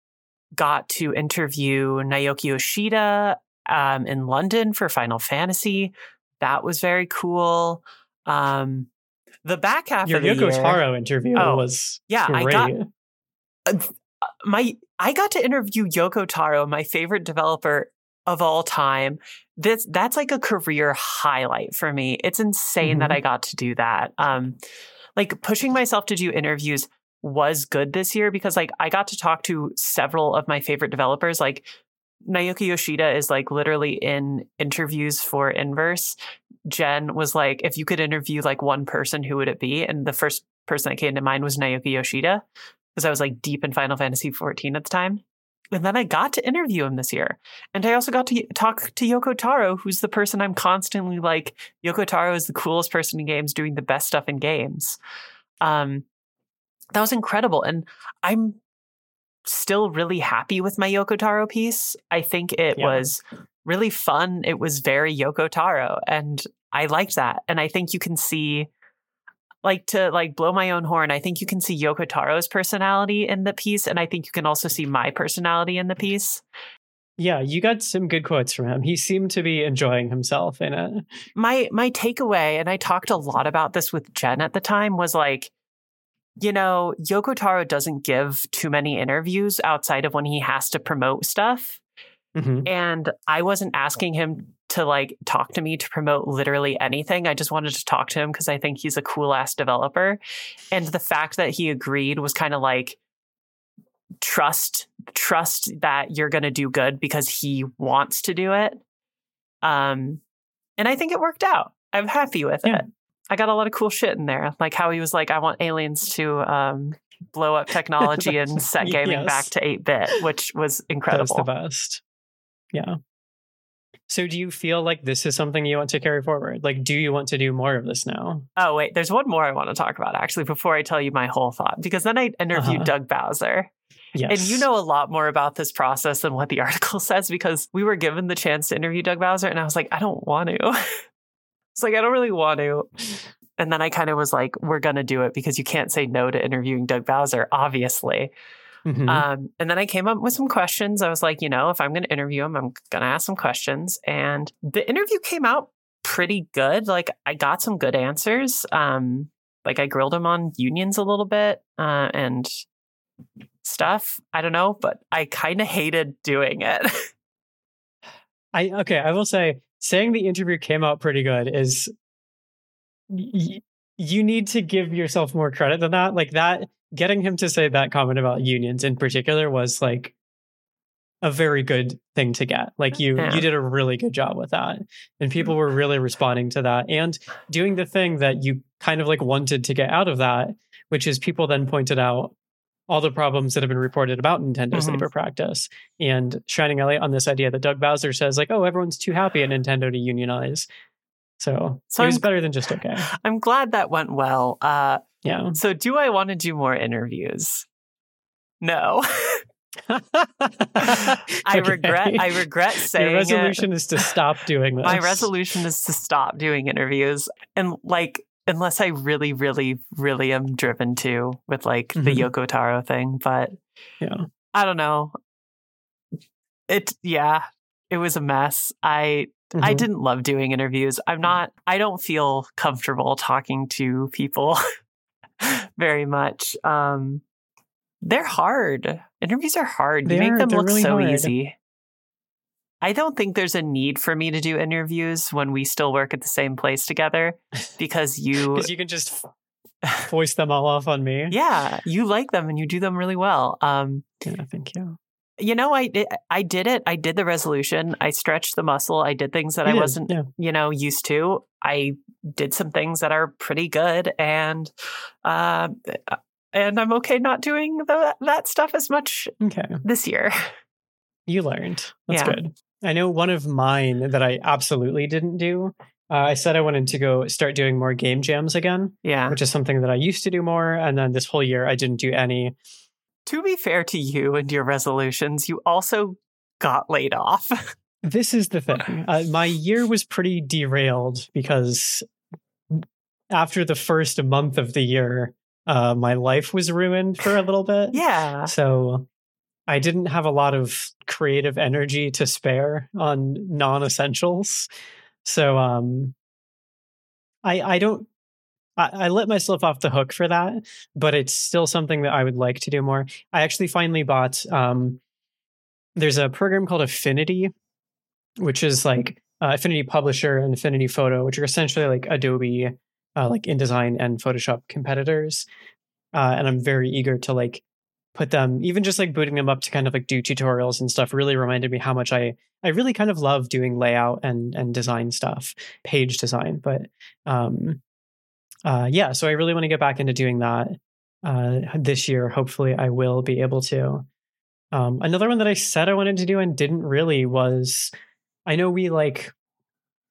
got to interview Naoki Yoshida um, in London for Final Fantasy. That was very cool. Um, the back half Your of the Yoko year, Taro interview Oh, was yeah, I great. got- my I got to interview Yoko Taro, my favorite developer of all time. This that's like a career highlight for me. It's insane that Mhm. I got to do that. Um, like pushing myself to do interviews was good this year because like I got to talk to several of my favorite developers. Like Naoki Yoshida is like literally in interviews for Inverse. Jen was like, if you could interview like one person, who would it be? And the first person that came to mind was Naoki Yoshida because I was like deep in Final Fantasy 14 at the time. And then I got to interview him this year. And I also got to talk to Yoko Taro, who's the person I'm constantly like, Yoko Taro is the coolest person in games doing the best stuff in games. Um, that was incredible. And I'm still really happy with my Yoko Taro piece. I think it Yeah. was really fun. It was very Yoko Taro. And I liked that. And I think you can see like to like blow my own horn, I think you can see Yoko Taro's personality in the piece, and I think you can also see my personality in the piece. Yeah, you got some good quotes from him. He seemed to be enjoying himself in it. My my takeaway, and I talked a lot about this with Jen at the time, was like, you know, Yoko Taro doesn't give too many interviews outside of when he has to promote stuff. Mhm. And I wasn't asking him to like talk to me to promote literally anything. I just wanted to talk to him because I think he's a cool ass developer. And the fact that he agreed was kind of like trust trust that you're going to do good because he wants to do it. Um and I think it worked out. I'm happy with Yeah. it. I got a lot of cool shit in there. Like how he was like I want aliens to um blow up technology and [LAUGHS] set gaming Yes. back to 8-bit, which was That was incredible. the best. Yeah. So do you feel like this is something you want to carry forward? Like, do you want to do more of this now? Oh, wait, there's one more I want to talk about actually before I tell you my whole thought, because then I interviewed Uh-huh. Doug Bowser. Yes. And you know a lot more about this process than what the [LAUGHS] article says because we were given the chance to interview Doug Bowser, and I was like, I don't want to. [LAUGHS] it's like, I don't really want to. And then I kind of was like, we're going to do it because you can't say no to interviewing Doug Bowser, obviously. Mhm. Um, and then I came up with some questions. I was like, you know, if I'm going to interview him, I'm going to ask some questions. And the interview came out pretty good. Like I got some good answers. Um, like I grilled him on unions a little bit uh, and stuff. I don't know, but I kind of hated doing it. [LAUGHS] I okay, I will say saying the interview came out pretty good is y- you need to give yourself more credit than that. Like that getting him to say that comment about unions in particular was like a very good thing to get. Like you Yeah. you did a really good job with that. And people mm-hmm. were really responding to that and doing the thing that you kind of like wanted to get out of that, which is people then pointed out all the problems that have been reported about Nintendo's Mhm. labor practice and shining a light on this idea that Doug Bowser says like, oh, everyone's too happy at Nintendo to unionize. So, So it was better than just okay. [LAUGHS] I'm glad that went well. Uh, Yeah. so, do I want to do more interviews? No. [LAUGHS] I [LAUGHS] Okay. regret. I regret saying Your resolution is to stop doing this. My resolution is to stop doing interviews and like unless I really, really, really am driven to with like the Mhm. Yoko Taro thing. But Yeah. I don't know. It yeah, it was a mess. I I Mhm. didn't love doing interviews. I'm not I don't feel comfortable talking to people [LAUGHS] very much. Um they're hard. Interviews are hard. They you make are. them look really so hard. easy. I don't think there's a need for me to do interviews when we still work at the same place together [LAUGHS] because you Because you can just voice them all off on me. yeah, you like them and you do them really well. Um Yeah, thank you. you know, I did, I did it. I did the resolution. I stretched the muscle. I did things that You I did, wasn't, Yeah. you know, used to. I did some things that are pretty good, and uh, and I'm okay not doing the, that stuff as much Okay. this year. [LAUGHS] You learned. That's Yeah. good. I know one of mine that I absolutely didn't do uh, I said I wanted to go start doing more game jams again, Yeah. which is something that I used to do more. And then this whole year, I didn't do any. To be fair to you and your resolutions, you also got laid off. [LAUGHS] This is the thing. Uh, my year was pretty derailed because after the first month of the year, uh, my life was ruined for a little bit. yeah. So I didn't have a lot of creative energy to spare on non-essentials. So um I I don't I, I let myself off the hook for that, but it's still something that I would like to do more. I actually finally bought um there's a program called Affinity, which is like uh, Affinity Publisher and Affinity Photo, which are essentially like Adobe, uh, like InDesign and Photoshop competitors. Uh, and I'm very eager to like put them, even just like booting them up to kind of like do tutorials and stuff. Really reminded me how much I I really kind of love doing layout and and design stuff, page design. But um, uh, yeah, so I really want to get back into doing that uh, this year. Hopefully, I will be able to. Um, another one that I said I wanted to do and didn't really was I know we like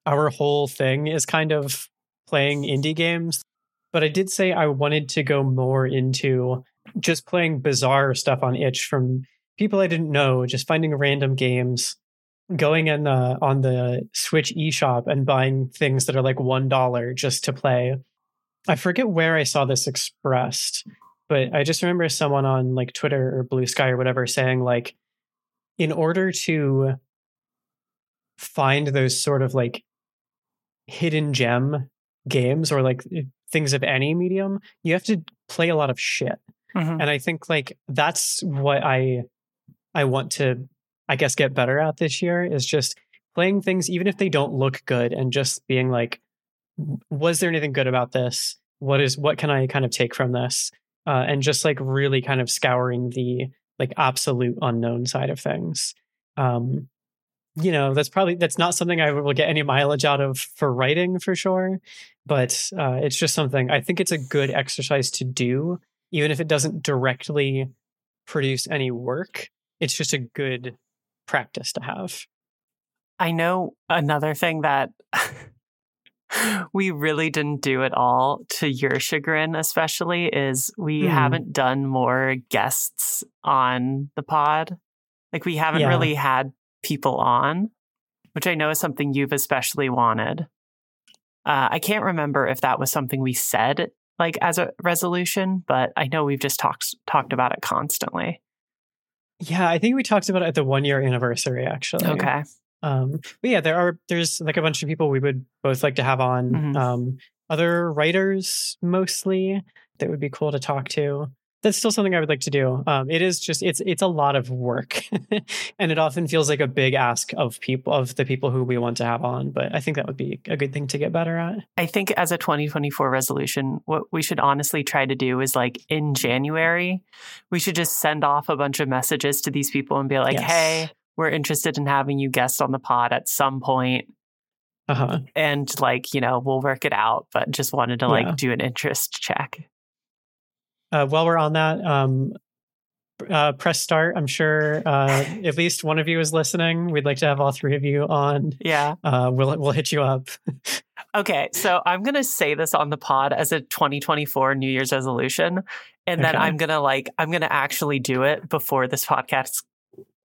our whole thing is kind of playing indie games, but I did say I wanted to go more into just playing bizarre stuff on itch from people I didn't know, just finding random games, going in uh, on the Switch eShop and buying things that are like one dollar just to play. I forget where I saw this expressed, but I just remember someone on like Twitter or Blue Sky or whatever saying like, in order to find those sort of like hidden gem games or like things of any medium, you have to play a lot of shit. Mhm. And I think like that's what I I want to I guess get better at this year is just playing things even if they don't look good and just being like was there anything good about this? What is what can I kind of take from this? Uh, and just like really kind of scouring the like absolute unknown side of things. Um, you know, that's probably that's not something I will get any mileage out of for writing for sure, but uh, it's just something I think it's a good exercise to do, even if it doesn't directly produce any work. It's just a good practice to have. I know another thing that [LAUGHS] we really didn't do at all, to your chagrin, especially, is we Hmm. haven't done more guests on the pod. Like, we haven't Yeah. really had people on, which I know is something you've especially wanted. Uh, I can't remember if that was something we said like as a resolution, but I know we've just talked talked about it constantly. Yeah, I think we talked about it at the one year anniversary actually. Okay. Um, but yeah, there are there's like a bunch of people we would both like to have on. Mhm. Um, other writers mostly that would be cool to talk to. That's still something I would like to do. Um, it is just it's it's a lot of work, [LAUGHS] and it often feels like a big ask of people of the people who we want to have on. But I think that would be a good thing to get better at. I think as a 2024 resolution, what we should honestly try to do is like in January, we should just send off a bunch of messages to these people and be like, Yes. hey, we're interested in having you guest on the pod at some point. Uh huh. And like, you know, we'll work it out, but just wanted to Yeah. like do an interest check. Uh, while we're on that, um, uh, press start. I'm sure uh, at [LAUGHS] least one of you is listening. We'd like to have all three of you on. Yeah. Uh, we'll we'll hit you up. [LAUGHS] Okay. So I'm going to say this on the pod as a 2024 New Year's resolution. And then Okay. I'm going to like, I'm going to actually do it before this podcast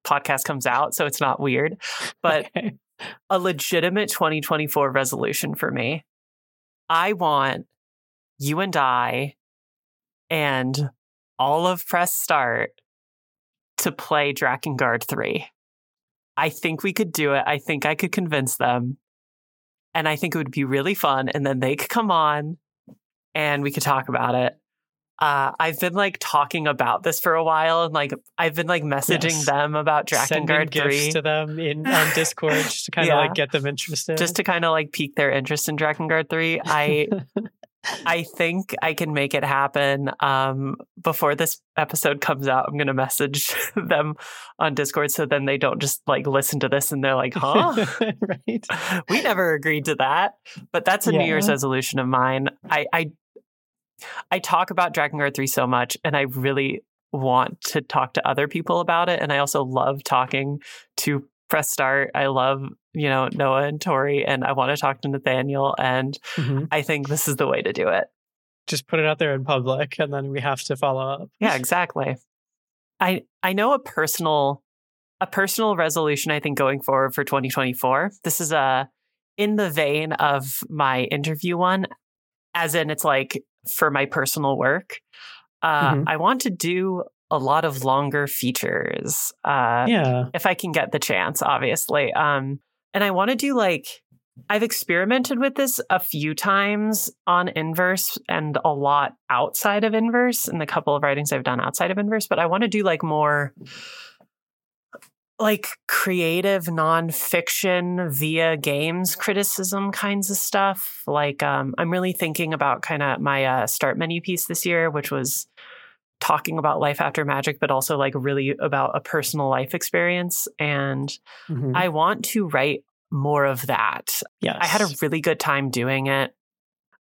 podcast comes out. So it's not weird. But [LAUGHS] Okay. a legitimate 2024 resolution for me. I want you and I and all of Press Start to play Drakengard 3. I think we could do it. I think I could convince them. And I think it would be really fun. And then they could come on and we could talk about it. Uh, I've been like talking about this for a while and like I've been like messaging Yes. them about Drakengard 3 gifts to them in on Discord just to [LAUGHS] kind of Yeah. like get them interested. just to kind of like pique their interest in Drakengard 3. I [LAUGHS] I think I can make it happen. Um, before this episode comes out, I'm gonna message [LAUGHS] them on Discord so then they don't just like listen to this and they're like, huh? [LAUGHS] right. [LAUGHS] we never agreed to that. But that's a New Year's resolution of mine. I I I talk about Drakengard 3 so much and I really want to talk to other people about it. And I also love talking to Press Start. I love you know, Noah and Tori, and I want to talk to Nathaniel. And Mhm. I think this is the way to do it. Just put it out there in public, and then we have to follow up. Yeah, exactly. I I know a personal a personal resolution I think going forward for 2024. This is a in the vein of my interview one, as in it's like for my personal work. Uh, Mhm. I want to do a lot of longer features. Uh, Yeah. if I can get the chance, obviously. Um, and I want to do like I've experimented with this a few times on Inverse and a lot outside of Inverse and the couple of writings I've done outside of Inverse, but I want to do like more like creative nonfiction via games criticism kinds of stuff. Like um, I'm really thinking about kind of my uh, start menu piece this year, which was talking about life after magic, but also like really about a personal life experience. And Mhm. I want to write more of that. yes. I had a really good time doing it.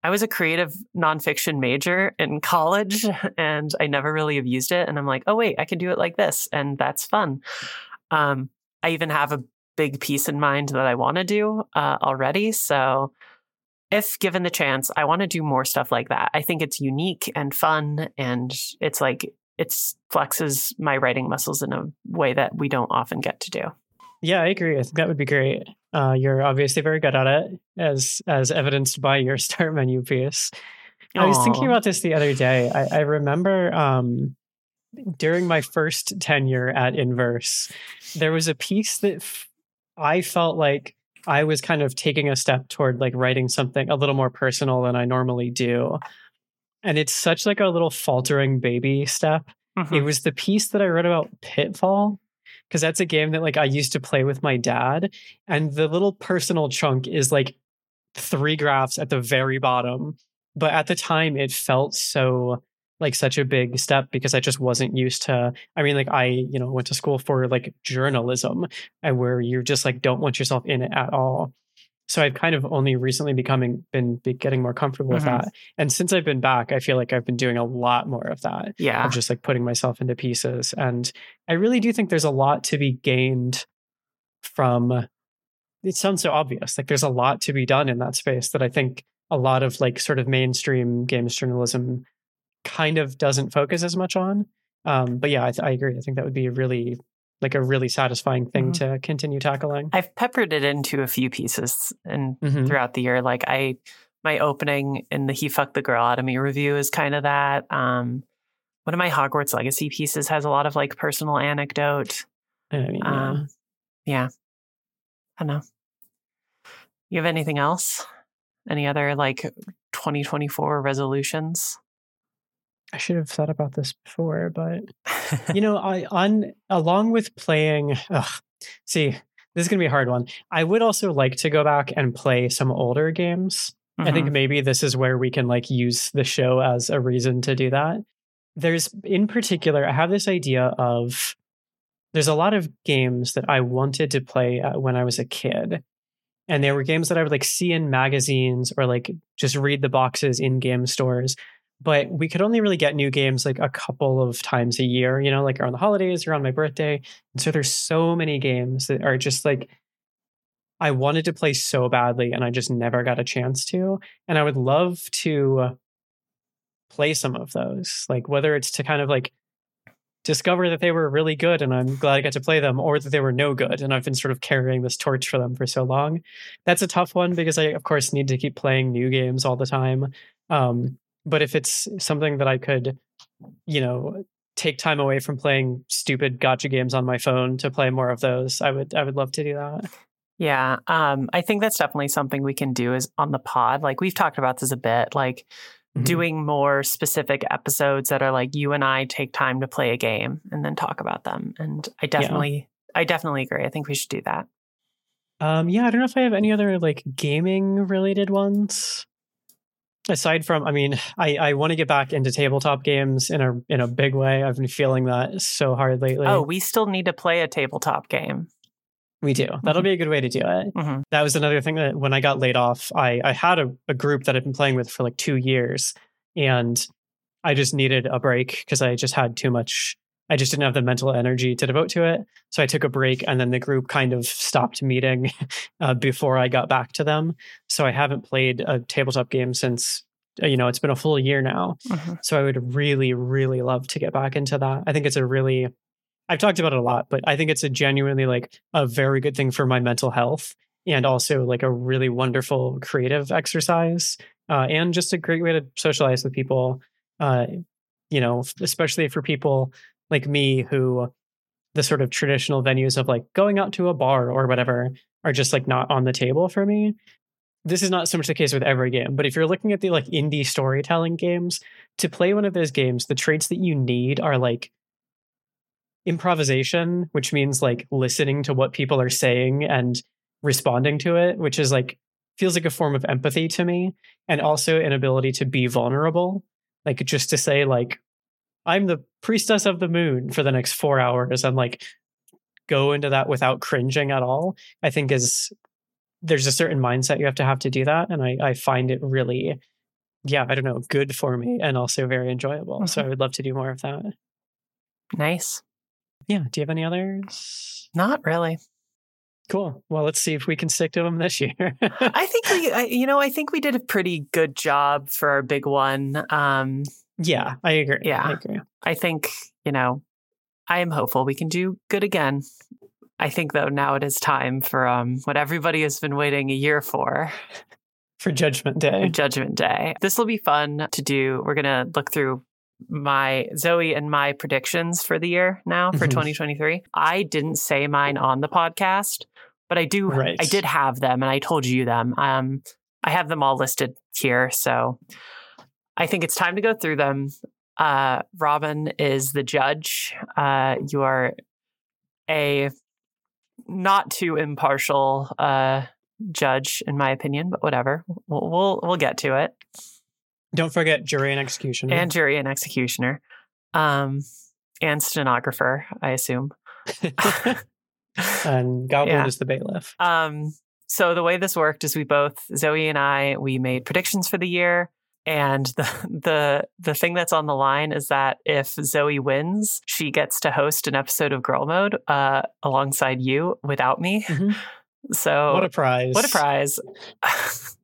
I was a creative nonfiction major in college [LAUGHS] [LAUGHS] and I never really have used it. And I'm like, oh, wait, I can do it like this. And that's fun. Um, I even have a big piece in mind that I want to do uh, already. So if given the chance, I want to do more stuff like that. I think it's unique and fun. And it's like, it flexes my writing muscles in a way that we don't often get to do. Yeah, I agree. I think that would be great. Uh, you're obviously very good at it, as as evidenced by your [LAUGHS] start menu piece. I was thinking about this the other day. I, I remember um, during my first tenure at Inverse, there was a piece that f- I felt like I was kind of taking a step toward like writing something a little more personal than I normally do. And it's such like a little faltering baby step. Mhm. It was the piece that I wrote about Pitfall because that's a game that like I used to play with my dad and the little personal chunk is like three graphs at the very bottom but at the time it felt so like such a big step because I just wasn't used to I mean like I you know went to school for like journalism and where you just like don't want yourself in it at all so I've kind of only recently becoming been be getting more comfortable with Mhm. that and since I've been back I feel like I've been doing a lot more of that yeah. of just like putting myself into pieces. And I really do think there's a lot to be gained from it sounds so obvious. Like there's a lot to be done in that space that I think a lot of like sort of mainstream games journalism kind of doesn't focus as much on. Um, but yeah, I, th- I agree. I think that would be a really like a really satisfying thing to continue tackling. I've peppered it into a few pieces and Mhm. throughout the year. Like I my opening in the He Fucked the Girl out of Me review is kind of that. Um one of my Hogwarts Legacy pieces has a lot of like personal anecdote. I mean, yeah. Um yeah. I don't know. You have anything else? Any other like 2024 resolutions? I should have thought about this before, but you [LAUGHS] know, I on along with playing. Ugh, see, this is gonna be a hard one. I would also like to go back and play some older games. I think Mhm. maybe this is where we can like use the show as a reason to do that. There's in particular, I have this idea of there's a lot of games that I wanted to play uh, when I was a kid. And they were games that I would like see in magazines or like just read the boxes in game stores. But we could only really get new games like a couple of times a year, you know, like around the holidays or on my birthday. And so there's so many games that are just like I wanted to play so badly and I just never got a chance to. And I would love to play some of those, like whether it's to kind of like discover that they were really good and I'm glad I got to play them, or that they were no good and I've been sort of carrying this torch for them for so long. That's a tough one because I, of course, need to keep playing new games all the time. Um, but if it's something that I could, you know, take time away from playing stupid gotcha games on my phone to play more of those, I would I would love to do that. Yeah, um, I think that's definitely something we can do is on the pod. Like we've talked about this a bit, like Mhm. doing more specific episodes that are like you and I take time to play a game and then talk about them. And I definitely, I definitely agree. I think we should do that. Um, yeah, I don't know if I have any other like gaming related ones. Aside from, I mean, I, I want to get back into tabletop games in a in a big way. I've been feeling that so hard lately. oh, we still need to play a tabletop game. we do. That'll Mhm. be a good way to do it. hmm That was another thing that when I got laid off, I I had a, a group that I'd been playing with for like two years, and I just needed a break because I just had too much I just didn't have the mental energy to devote to it. So I took a break and then the group kind of stopped meeting [LAUGHS] uh, before I got back to them. So I haven't played a tabletop game since, uh, you know, it's been a full year now. Mm-hmm. So I would really, really love to get back into that. I think it's a really, I've talked about it a lot, but I think it's a genuinely like a very good thing for my mental health and also like a really wonderful creative exercise uh, and just a great way to socialize with people. Uh, you know, especially for people like me who the sort of traditional venues of like going out to a bar or whatever are just like not on the table for me. This is not so much the case with every game, but if you're looking at the like indie storytelling games, to play one of those games, the traits that you need are like improvisation, which means like listening to what people are saying and responding to it, which is like feels like a form of empathy to me, and also an ability to be vulnerable, like just to say like I'm the priestess of the moon for the next four hours and like go into that without cringing at all, I think is there's a certain mindset you have to have to do that. And I, I find it really, yeah, I don't know, good for me and also very enjoyable. Mm-hmm. So I would love to do more of that. Nice. Yeah. Do you have any others? Not really. Cool. Well, let's see if we can stick to them this [LAUGHS] year. I think we, I, you know, I think we did a pretty good job for our big one. Um, yeah, I agree. Yeah. I agree. I think, you know, I am hopeful we can do good again. I think though now it is time for um what everybody has been waiting a year for. For Judgment Day. Judgment Day. This will be fun to do. We're gonna look through my Zoe and my predictions for the year now for 2023. I didn't say mine on the podcast, but I do right. I did have them and I told you them. Um I have them all listed here. So I think it's time to go through them. Uh, Robin is the judge. Uh, you are a not too impartial uh, judge, in my opinion, but whatever. We'll, we'll, we'll get to it. Don't forget jury and executioner. And jury and executioner, um, and stenographer. I assume. [LAUGHS] and Goblin [LAUGHS] yeah. is the bailiff. Um, so the way this worked is we both Zoe and I we made predictions for the year. And the [LAUGHS] the the thing that's on the line is that if Zoe wins, she gets to host an episode of Girl Mode uh, alongside you without me. [LAUGHS] Mm-hmm. So what a prize! What a prize! [LAUGHS]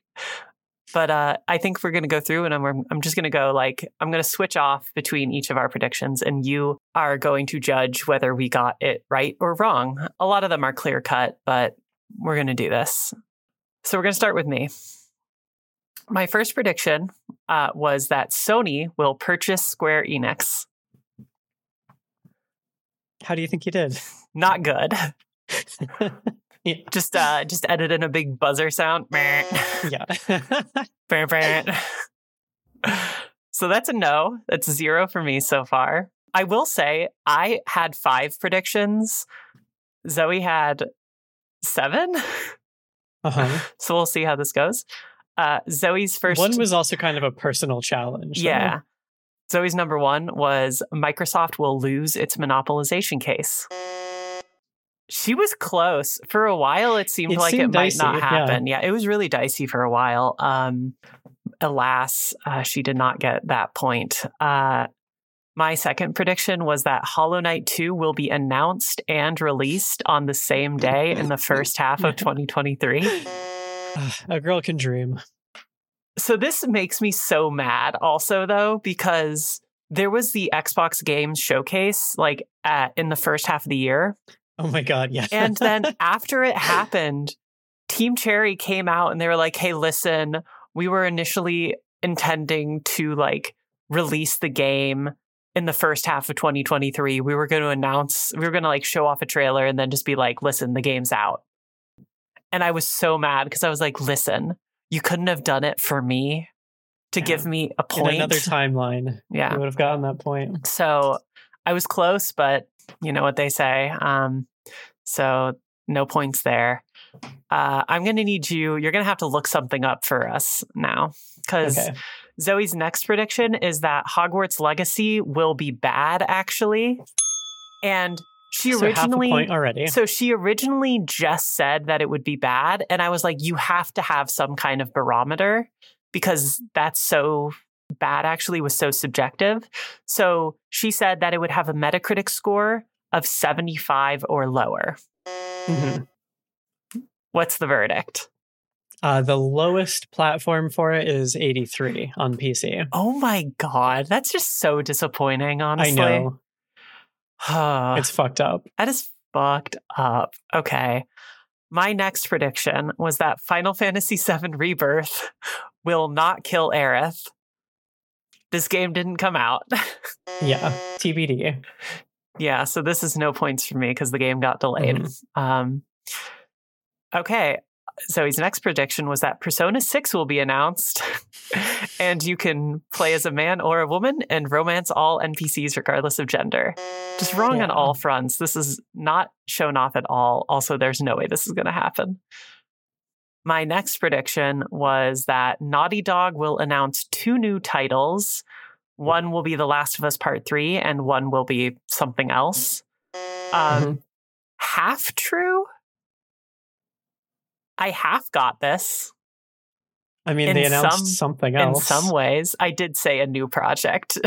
but uh, I think we're going to go through, and I'm I'm just going to go like I'm going to switch off between each of our predictions, and you are going to judge whether we got it right or wrong. A lot of them are clear cut, but we're going to do this. So we're going to start with me my first prediction uh, was that Sony will purchase Square Enix. How do you think you did? Not good. [LAUGHS] yeah. Just uh, just edit in a big buzzer sound. yeah. [LAUGHS] so that's a no. That's zero for me so far. I will say I had five predictions. Zoe had seven. Uh-huh. [LAUGHS] So we'll see how this goes. Uh, Zoe's first one was also kind of a personal challenge. Yeah. Zoe's number one was Microsoft will lose its monopolization case. She was close. For a while, it seemed it like seemed it dicey, might not happen. Yeah. yeah. it was really dicey for a while. Um, alas, uh, she did not get that point. Uh, my second prediction was that Hollow Knight 2 will be announced and released on the same day in the first half of [LAUGHS] 2023. [SIGHS] A girl can dream. So this makes me so mad also though because there was the Xbox Games showcase like at, in the first half of the year. Oh my god, yeah. and then [LAUGHS] after it happened, Team Cherry came out and they were like, "Hey, listen, we were initially intending to like release the game in the first half of 2023. We were going to announce, we were going to like show off a trailer and then just be like, listen, the game's out. And I was so mad because I was like, listen, you couldn't have done it for me to yeah. give me a point. In another timeline. Yeah. You would have gotten that point. So I was close, but you know what they say. Um, so no points there. Uh, I'm going to need you, you're going to have to look something up for us now because okay. Zoe's next prediction is that Hogwarts Legacy will be bad, actually. And she so originally already. So she originally just said that it would be bad, and I was like, you have to have some kind of barometer because that's so bad actually was so subjective. So she said that it would have a Metacritic score of 75 or lower. Mhm. What's the verdict? Uh, the lowest platform for it is 83 on PC. Oh my God. That's just so disappointing, honestly. I know. It's fucked up. that is fucked up. Okay. My next prediction was that Final Fantasy VII Rebirth will not kill Aerith. This game didn't come out. [LAUGHS] Yeah. TBD. yeah, so this is no points for me because the game got delayed. Um, okay. Zoe's next prediction was that Persona 6 will be announced, [LAUGHS] and you can play as a man or a woman and romance all NPCs regardless of gender. Just wrong on all fronts. This is not shown off at all. Also, there's no way this is going to happen. My next prediction was that Naughty Dog will announce two new titles. One will be The Last of Us Part 3, and one will be something else. Um, Mhm. half true. I half got this I mean, in they announced some- something in some ways. I did say a new project,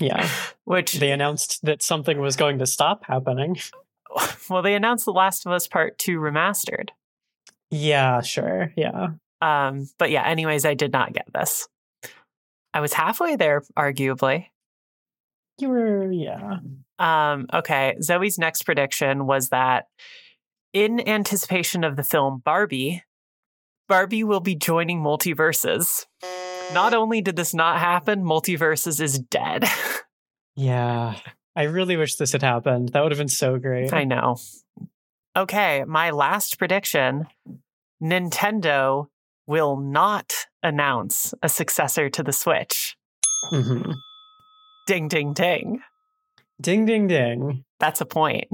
Yeah. [LAUGHS] which, They announced that something was going to stop happening. [LAUGHS] well, they announced The Last of Us Part 2 remastered. Yeah, sure. Yeah. Um, but yeah, anyways, I did not get this. I was halfway there, arguably. You were, yeah. Um, okay, Zoe's next prediction was that in anticipation of the film Barbie, Barbie will be joining MultiVersus. Not only did this not happen, MultiVersus is dead. [LAUGHS] Yeah. I really wish this had happened. That would have been so great. I know. Okay, my last prediction Nintendo will not announce a successor to the Switch. Mhm. Ding, ding, ding. Ding, ding, ding. That's a point.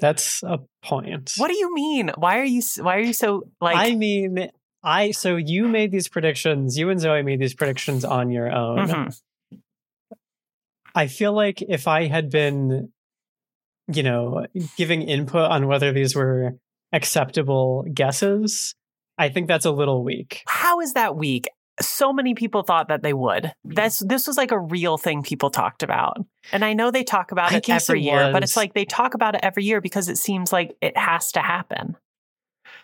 That's a point. What do you mean? Why are you why are you so like I mean, I so you made these predictions. You and Zoe made these predictions on your own. Mhm. I feel like if I had been, you know, giving input on whether these were acceptable guesses, I think that's a little weak. How is that weak? So many people thought that they would. Mm. This this was like a real thing people talked about. And I know they talk about it every it year, but it's like they talk about it every year because it seems like it has to happen.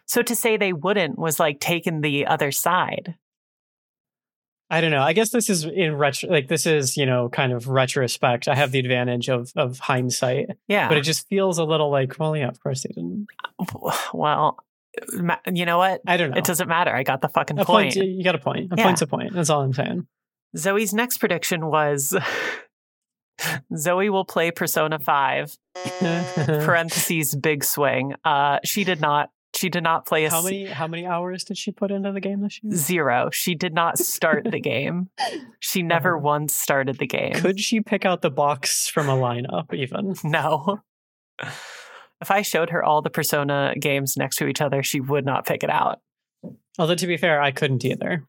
So to say they wouldn't was like taking the other side. I don't know. I guess this is in retro, like this is you know kind of retrospect. I have the advantage of of hindsight, Yeah. but it just feels a little like, well, yeah, of course they didn't. Uh, well, ma- you know what? I don't know. It doesn't matter. I got the fucking a point. point. You got a point. A Yeah. point's a point. That's all I'm saying. Zoe's next prediction was [LAUGHS] Zoe will play Persona 5, [LAUGHS] parentheses, big swing. Uh, she did not. She did not play a how many how many hours did she put into the game this year? zero. She did not start the game. [LAUGHS] She never Oh. once started the game. Could she pick out the box from a lineup even? No. If I showed her all the Persona games next to each other, she would not pick it out. Although to be fair, I couldn't either.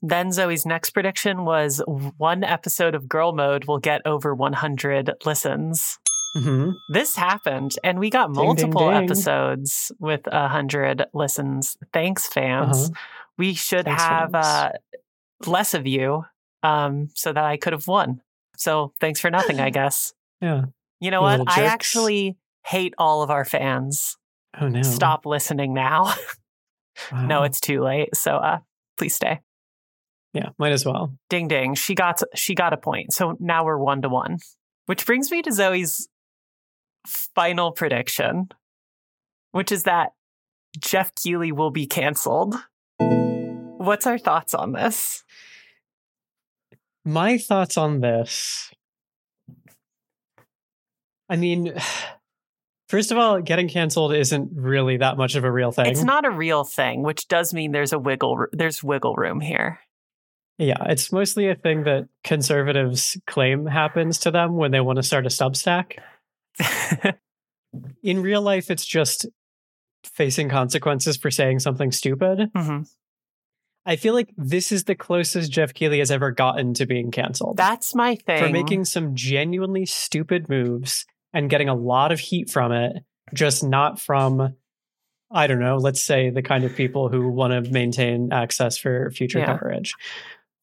Then Zoe's next prediction was one episode of Girl Mode will get over 100 listens. hmm This happened, and we got Ding, ding, multiple ding. episodes with 100 listens. Thanks, fans. Uh-huh. We should Thanks, have uh, less of you um, so that I could have won. So thanks for nothing, I guess. [LAUGHS] Yeah. You know You what? I actually hate all of our fans. Oh no. Stop listening now. [LAUGHS] no, it's too late. So uh, please stay. yeah, might as well. Ding ding. She got she got a point. So now we're one to one. Which brings me to Zoe's final prediction, which is that Jeff Keighley will be canceled. What's our thoughts on this? My thoughts on this. I mean, first of all, getting canceled isn't really that much of a real thing. It's not a real thing, which does mean there's a wiggle there's wiggle room here. Yeah, it's mostly a thing that conservatives claim happens to them when they want to start a Substack. [LAUGHS] In real life, it's just facing consequences for saying something stupid. Mhm. I feel like this is the closest Jeff Keighley has ever gotten to being canceled. That's my thing. for making some genuinely stupid moves and getting a lot of heat from it, just not from, I don't know, let's say the kind of people who want to maintain access for future Yeah. coverage.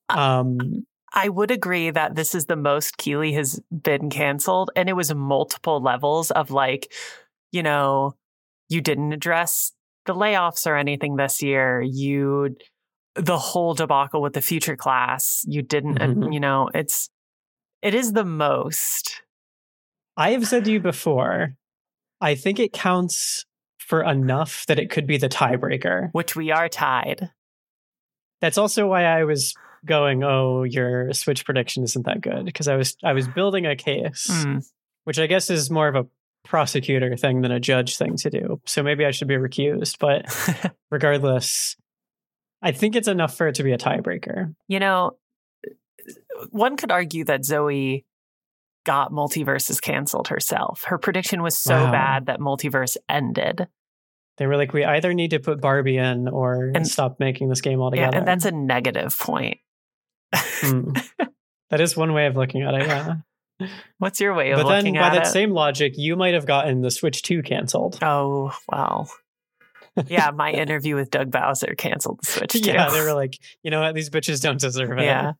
Um, I would agree that this is the most Keighley has been canceled. And it was multiple levels of like, you know, you didn't address the layoffs or anything this year. You, the whole debacle with the future class, you didn't, Mhm. you know, it's, it is the most. I have said to you before, I think it counts for enough that it could be the tiebreaker. Which we are tied. That's also why I was going, "Oh, your Switch prediction isn't that good," because I was I was building a case, Mm. which I guess is more of a prosecutor thing than a judge thing to do. So maybe I should be recused, but [LAUGHS] regardless, I think it's enough for it to be a tiebreaker. you know, one could argue that Zoe got MultiVersus canceled herself. Her prediction was so Wow. bad that MultiVersus ended. They were like, "We either need to put Barbie in or And- stop making this game Yeah, altogether." and that's a negative point. Hmm. [LAUGHS] that is one way of looking at it. Yeah. What's your way of looking at it? but then by that it? same logic, you might have gotten the Switch 2 canceled. oh well. Yeah, my [LAUGHS] interview with Doug Bowser canceled the Switch too. yeah, they were like, you know what, these bitches don't deserve it. yeah.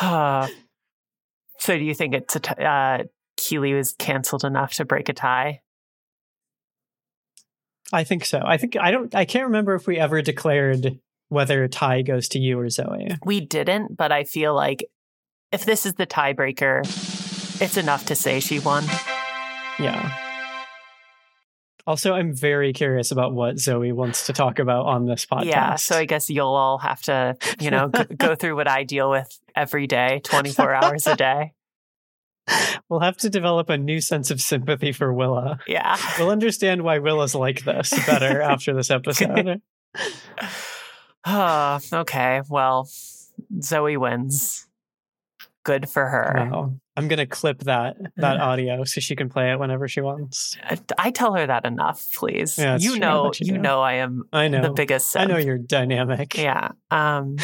[SIGHS] [LAUGHS] so do you think it's a t- uh, Keighley was canceled enough to break a tie? I think so. I think I don't I can't remember if we ever declared whether a tie goes to you or Zoe. We didn't, but I feel like if this is the tiebreaker, it's enough to say she won. Yeah. Also, I'm very curious about what Zoe wants to talk about on this podcast. Yeah, so I guess you'll all have to, you know, go, go [LAUGHS] through what I deal with every day, 24 hours a day. [LAUGHS] we'll have to develop a new sense of sympathy for Willa. Yeah. We'll understand why Willa's like this better [LAUGHS] after this episode. Oh, [SIGHS] okay. Well, Zoe wins. Good for her. Wow. I'm gonna clip that that audio so she can play it whenever she wants. I tell her that enough, please. Yeah, you know, you you do. know, I am I know. the biggest. I know simp. you're dynamic. Yeah. Um,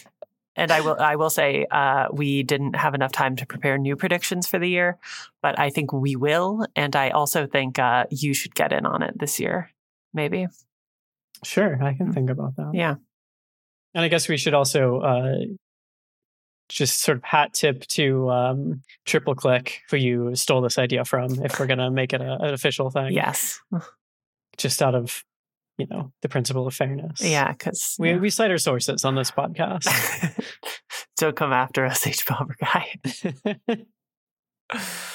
[LAUGHS] and I will. I will say uh, we didn't have enough time to prepare new predictions for the year, but I think we will. And I also think uh, you should get in on it this year. Maybe. Sure, I can think about that. Yeah. And I guess we should also uh, just sort of hat tip to um, Triple Click, who you stole this idea from, if we're going to make it a, an official thing. Yes. Just out of, you know, the principle of fairness. Yeah. Because We, we cite our sources on this podcast. [LAUGHS] don't come after us, [LAUGHS] hbomberguy. [LAUGHS] [SIGHS]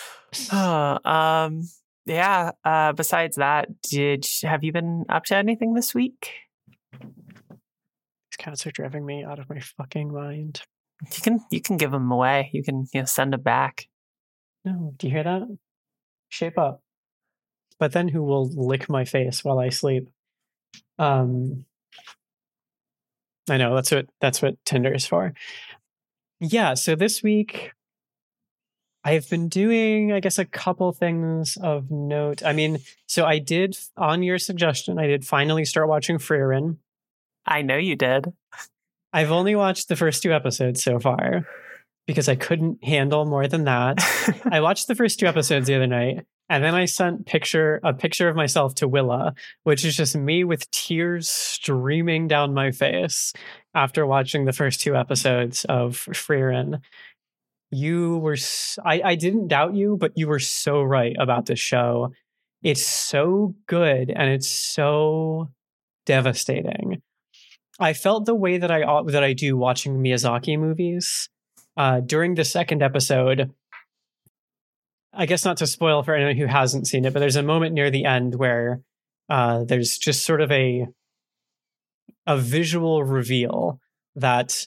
Oh, um. Yeah. Uh. Besides that, did have you been up to anything this week? These cats are driving me out of my fucking mind. You can you can give them away. You can you know send them back. No, do you hear that? Shape up. But then who will lick my face while I sleep? Um I know that's what that's what Tinder is for. Yeah, so this week I've been doing I guess a couple things of note. I mean, so I did on your suggestion, I did finally start watching Frieren. I know you did. I've only watched the first two episodes so far because I couldn't handle more than that. [LAUGHS] I watched the first two episodes the other night, and then I sent picture a picture of myself to Willa, which is just me with tears streaming down my face after watching the first two episodes of Frieren. You were I didn't doubt you, but you were so right about this show. It's so good and it's so devastating. I felt the way that I that I do watching Miyazaki movies uh, during the second episode. I guess not to spoil for anyone who hasn't seen it, but there's a moment near the end where uh, there's just sort of a a visual reveal that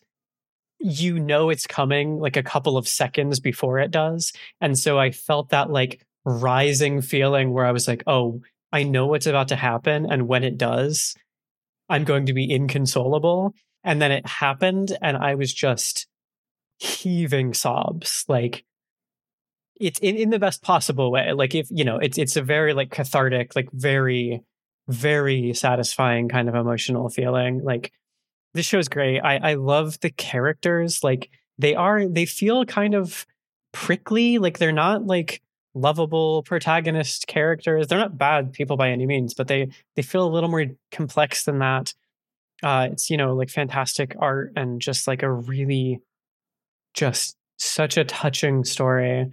you know it's coming like a couple of seconds before it does, and so I felt that like rising feeling where I was like, oh, I know what's about to happen, and when it does, I'm going to be inconsolable. And then it happened, and I was just heaving sobs. Like it's in, in the best possible way. Like if you know, it's it's a very like cathartic, like very, very satisfying kind of emotional feeling. Like this show's great. I, I love the characters. Like they are they feel kind of prickly. Like they're not like lovable protagonist characters. They're not bad people by any means, but they they feel a little more complex than that. Uh, it's you know like fantastic art and just like a really just such a touching story.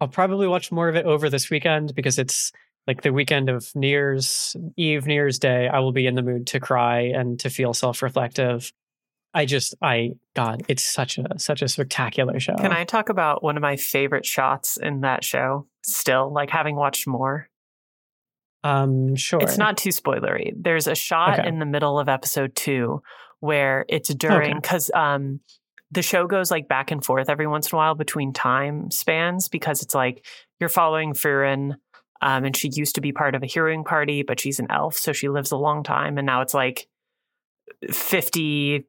I'll probably watch more of it over this weekend because it's like the weekend of New Year's Eve, New Year's Day. I will be in the mood to cry and to feel self reflective. I just, I, God, it's such a, such a spectacular show. Can I talk about one of my favorite shots in that show still, like having watched more? Um, sure. It's not too spoilery. There's a shot Okay. in the middle of episode two where it's during because um the show goes like back and forth every once in a while between time spans because it's like you're following Frieren, um, and she used to be part of a hearing party, but she's an elf, so she lives a long time, and now it's like fifty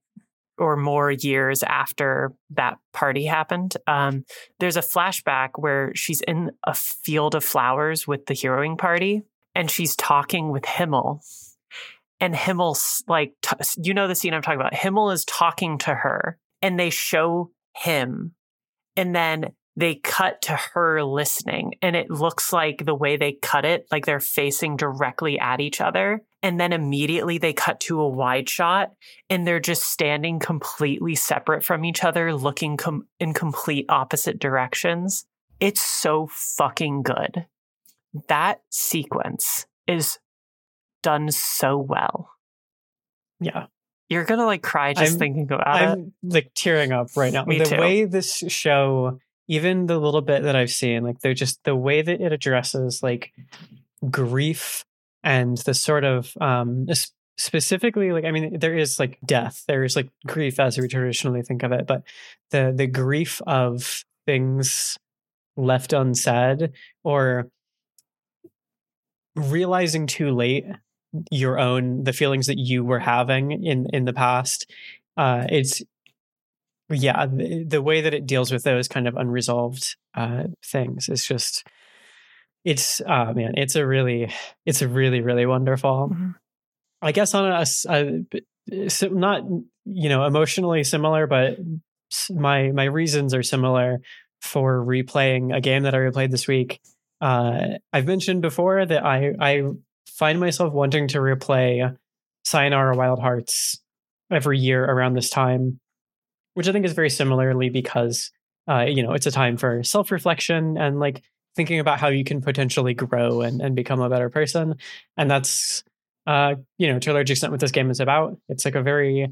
or more years after that party happened. Um, there's a flashback where she's in a field of flowers with the heroing party and she's talking with Himmel. And Himmel's like, t- you know, the scene I'm talking about. Himmel is talking to her and they show him. And then they cut to her listening. And it looks like the way they cut it, like they're facing directly at each other. And then immediately they cut to a wide shot and they're just standing completely separate from each other, looking com- in complete opposite directions. It's so fucking good. That sequence is done so well. yeah. You're gonna like cry just I'm- thinking about it. I'm like tearing up right now. Me the too. way this show, even the little bit that I've seen, like they're just the way that it addresses like grief and the sort of um specifically like I mean there is like death, there is like grief as we traditionally think of it, but the the grief of things left unsaid or realizing too late your own the feelings that you were having in in the past uh it's yeah the, the way that it deals with those kind of unresolved uh things is just it's uh man it's a really it's a really really wonderful Mhm. i guess on a, a so not you know emotionally similar but my my reasons are similar for replaying a game that i replayed this week uh i've mentioned before that i i find myself wanting to replay sayonara wild hearts every year around this time which i think is very similarly because uh you know it's a time for self-reflection and like thinking about how you can potentially grow and, and become a better person. And that's uh you know to a large extent what this game is about. It's like a very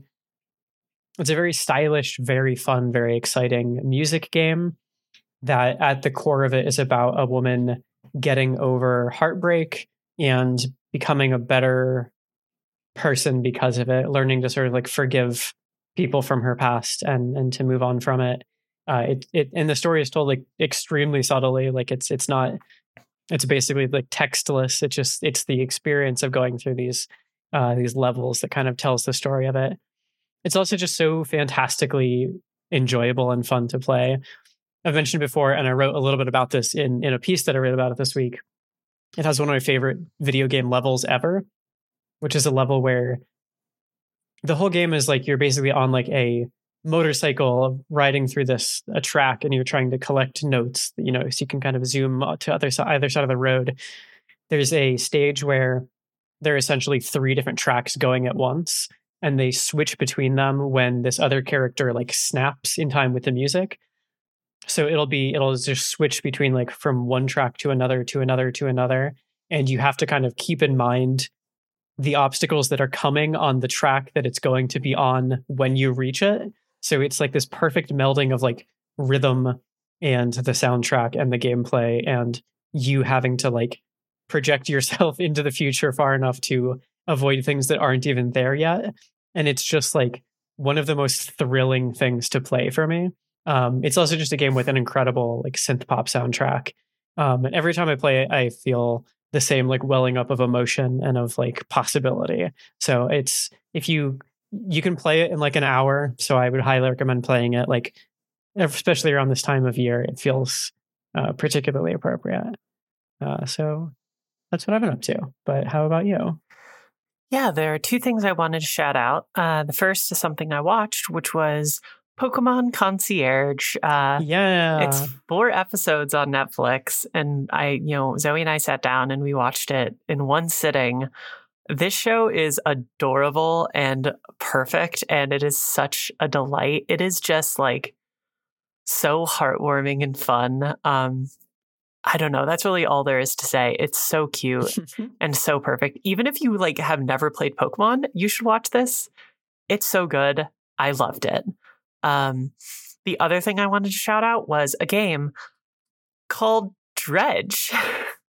it's a very stylish very fun very exciting music game that at the core of it is about a woman getting over heartbreak and becoming a better person because of it learning to sort of like forgive people from her past and and to move on from it uh it it and the story is told like extremely subtly like it's it's not it's basically like textless it just it's the experience of going through these uh these levels that kind of tells the story of it. It's also just so fantastically enjoyable and fun to play. I've mentioned before and i wrote a little bit about this in in a piece that i wrote about it this week. It has one of my favorite video game levels ever which is a level where the whole game is like you're basically on like a motorcycle riding through this a track and you're trying to collect notes you know so you can kind of zoom uh, to other side either side of the road there's a stage where there are essentially three different tracks going at once and they switch between them when this other character like snaps in time with the music. So it'll be it'll just switch between like from one track to another to another to another and you have to kind of keep in mind the obstacles that are coming on the track that it's going to be on when you reach it so it's like this perfect melding of like rhythm and the soundtrack and the gameplay and you having to like project [LAUGHS] yourself into the future far enough to avoid things that aren't even there yet. And it's just like one of the most thrilling things to play for me. Um, it's also just a game with an incredible like synth pop soundtrack. Um, and every time i play it i feel the same like welling up of emotion and of like possibility. So it's if you you can play it in like an hour so i would highly recommend playing it like especially around this time of year it feels uh, particularly appropriate uh, so that's what i've been up to but how about you Yeah, there are two things I wanted to shout out. Uh, the first is something I watched, which was Pokemon Concierge. Uh, yeah It's four episodes on Netflix, and I, you know, Zoe and I sat down and we watched it in one sitting. This show is adorable and perfect, and it is such a delight. It is just like so heartwarming and fun. Um, I don't know. That's really all there is to say. It's so cute [LAUGHS] and so perfect. Even if you like have never played Pokemon, you should watch this. It's so good. I loved it. Um, the other thing I wanted to shout out was a game called Dredge,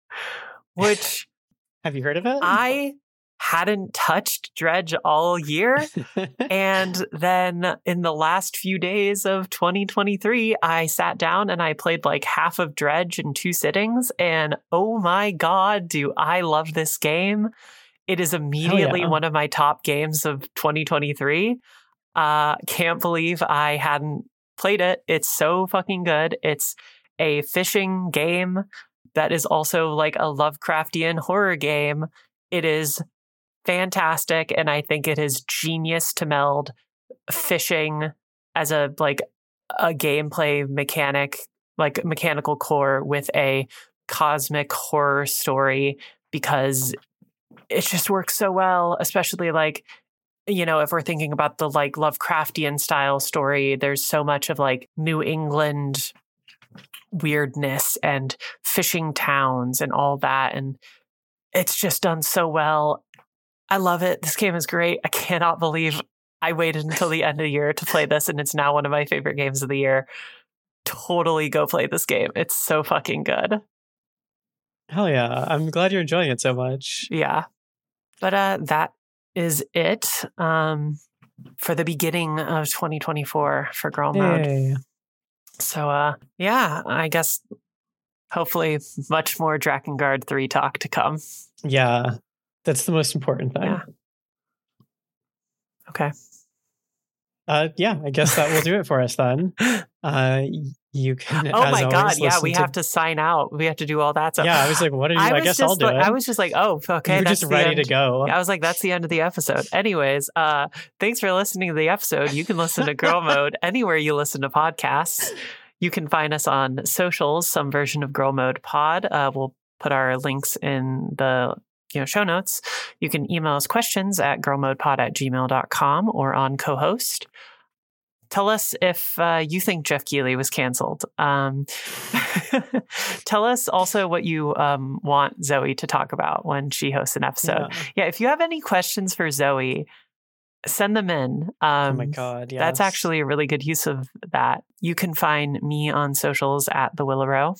[LAUGHS] which [LAUGHS] have you heard of it? I hadn't touched Dredge all year. [LAUGHS] and then in the last few days of 2023, I sat down and I played like half of Dredge in two sittings. And oh my God, do I love this game! It is immediately yeah. one of my top games of 2023. Uh, can't believe I hadn't played it. It's so fucking good. It's a fishing game that is also like a Lovecraftian horror game. It is fantastic and I think it is genius to meld fishing as a like a gameplay mechanic, like mechanical core with a cosmic horror story because it just works so well, especially like you know, if we're thinking about the like Lovecraftian style story, there's so much of like New England weirdness and fishing towns and all that. And it's just done so well. I love it. This game is great. I cannot believe I waited until the end of the year to play this, and it's now one of my favorite games of the year. Totally go play this game. It's so fucking good. Hell yeah. I'm glad you're enjoying it so much. Yeah. But uh that is it um for the beginning of 2024 for Girl Mode. So uh yeah, I guess hopefully much more Drakengard 3 talk to come. Yeah. That's the most important thing. Yeah. Okay. Uh, yeah, I guess that will do it for us then. [LAUGHS] Uh, you can. Oh my god! Yeah, we to... have to sign out. We have to do all that stuff. Yeah, I was like, "What are you?" I, I guess I'll do like, it. I was just like, "Oh, okay." You're just ready to go. I was like, "That's the end of the episode." Anyways, uh, thanks for listening to the episode. You can listen to Girl [LAUGHS] Mode anywhere you listen to podcasts. You can find us on socials, some version of Girl Mode Pod. Uh, we'll put our links in the you know show notes. You can email us questions at girlmodepod at gmail.com or on Cohost. Tell us if uh, you think jeff keighley was canceled. Um, [LAUGHS] tell us also what you um, want zoe to talk about when she hosts an episode. Yeah. yeah. if you have any questions for zoe send them in. Um, oh my god yes. that's actually a really good use of that. You can find me on socials at the Willa Rowe.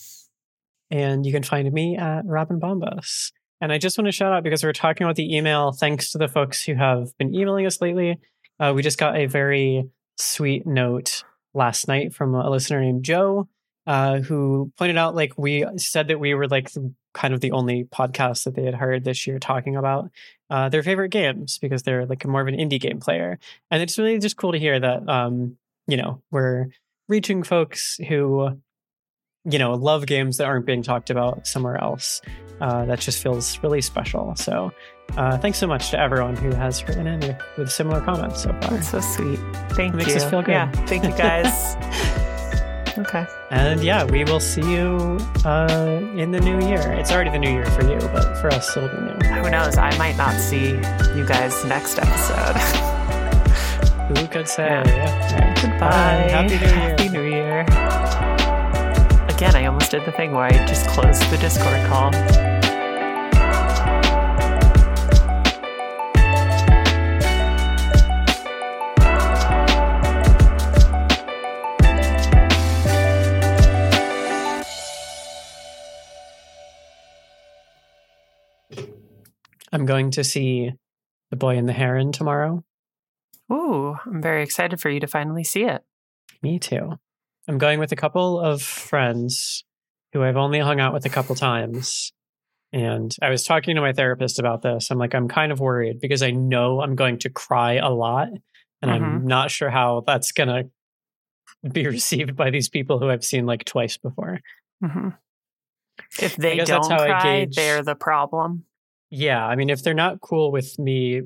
And you can find me at robin bombas and I just want to shout out because we are talking about the email. Thanks to the folks who have been emailing us lately. Uh, we just got a very sweet note last night from a listener named Joe, uh, who pointed out like we said that we were like kind of the only podcast that they had heard this year talking about uh, their favorite games because they're like more of an indie game player, and it's really just cool to hear that um, you know we're reaching folks who you know love games that aren't being talked about somewhere else uh, that just feels really special. So uh, thanks so much to everyone who has written in with, with similar comments so far. That's so sweet. Thank it you. Makes us feel good. Yeah. Thank you guys. [LAUGHS] okay. And yeah, we will see you uh, in the new year. It's already the new year for you, but for us, it'll be new. Who knows? I might not see you guys next episode. Who could say? Yeah. Yeah. Goodbye. Bye. Happy New Year. Happy New Year. Again, I almost did the thing where I just closed the Discord call. I'm going to see The Boy and the Heron tomorrow. Ooh, I'm very excited for you to finally see it. Me too. I'm going with a couple of friends who I've only hung out with a couple times. And I was talking to my therapist about this. I'm like, I'm kind of worried because I know I'm going to cry a lot. And mm-hmm. I'm not sure how that's going to be received by these people who I've seen like twice before. Mm-hmm. If they don't cry, they're the problem. Yeah. I mean, if they're not cool with me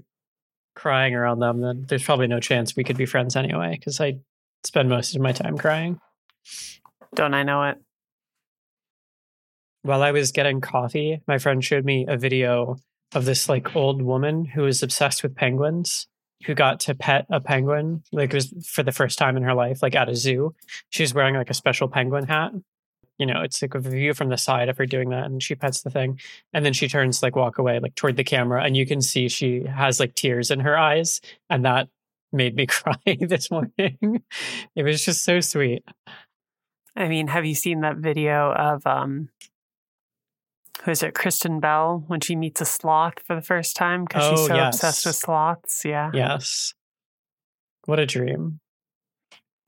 crying around them, then there's probably no chance we could be friends anyway because I spend most of my time crying. Don't I know it? While I was getting coffee, my friend showed me a video of this like old woman who was obsessed with penguins who got to pet a penguin. Like it was for the first time in her life, like at a zoo. She was wearing like a special penguin hat. You know, it's like a view from the side of her doing that, and she pets the thing, and then she turns like walk away, like toward the camera, and you can see she has like tears in her eyes, and that made me [LAUGHS] cry this morning. it was just so sweet. I mean, have you seen that video of um who is it, Kristen Bell, when she meets a sloth for the first time because she's Oh, so yes. obsessed with sloths? Yeah. Yes. What a dream.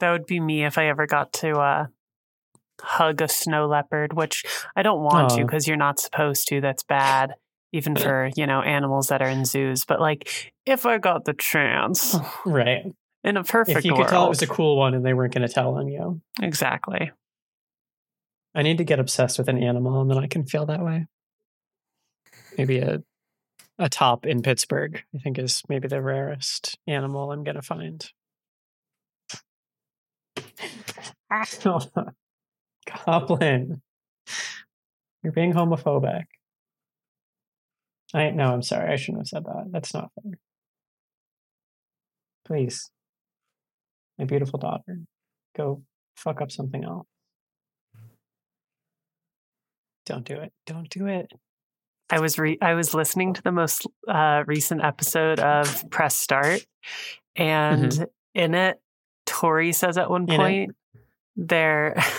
That would be me if I ever got to uh hug a snow leopard, which I don't want to because you're not supposed to. That's bad. Even for, you know, animals that are in zoos. But like if I got the chance [SIGHS] Right. in a perfect if you world. could tell it was a cool one and they weren't going to tell on you. exactly. I need to get obsessed with an animal and then I can feel that way. Maybe a a top in Pittsburgh, I think is maybe the rarest animal I'm gonna find. [LAUGHS] Goblin. You're being homophobic. I no, I'm sorry. I shouldn't have said that. That's not fair. Please. My beautiful daughter. Go fuck up something else. Don't do it. Don't do it. I was re- I was listening to the most uh, recent episode of Press Start, and in it, Tori says at one Mm-hmm. Point, there. [LAUGHS]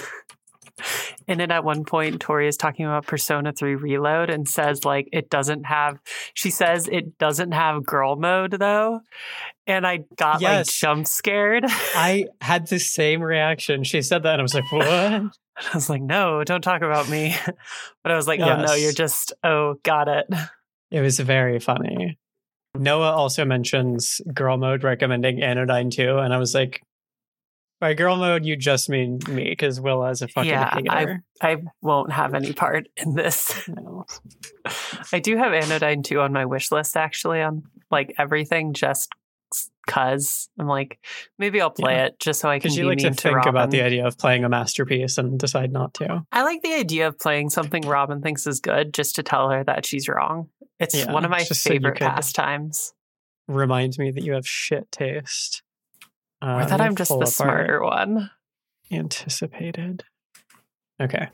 In it, at one point, Tori is talking about Persona 3 Reload and says, like, it doesn't have, she says it doesn't have girl mode though. And I got like Yes. jump scared. I [LAUGHS] had the same reaction. She said that, and I was like, "What?" [LAUGHS] I was like, no, don't talk about me. [LAUGHS] But I was like, oh no, you're just, oh, got it. [LAUGHS] It was very funny. Noah also mentions girl mode recommending Anodyne 2, and I was like, by girl mode, you just mean me because Willa's a fucking Yeah, hater. I won't have any part in this. No. I do have Anodyne 2 on my wish list actually on like everything just cuz I'm like maybe I'll play Yeah. it just so I can Because you like to think Robin. about the idea of playing a masterpiece and decide not to. I like the idea of playing something Robin thinks is good just to tell her that she's wrong. It's Yeah, one of my just so favorite pastimes. Reminds me that you have shit taste. Or Uh, that I'm just the smarter one. Anticipated. Okay.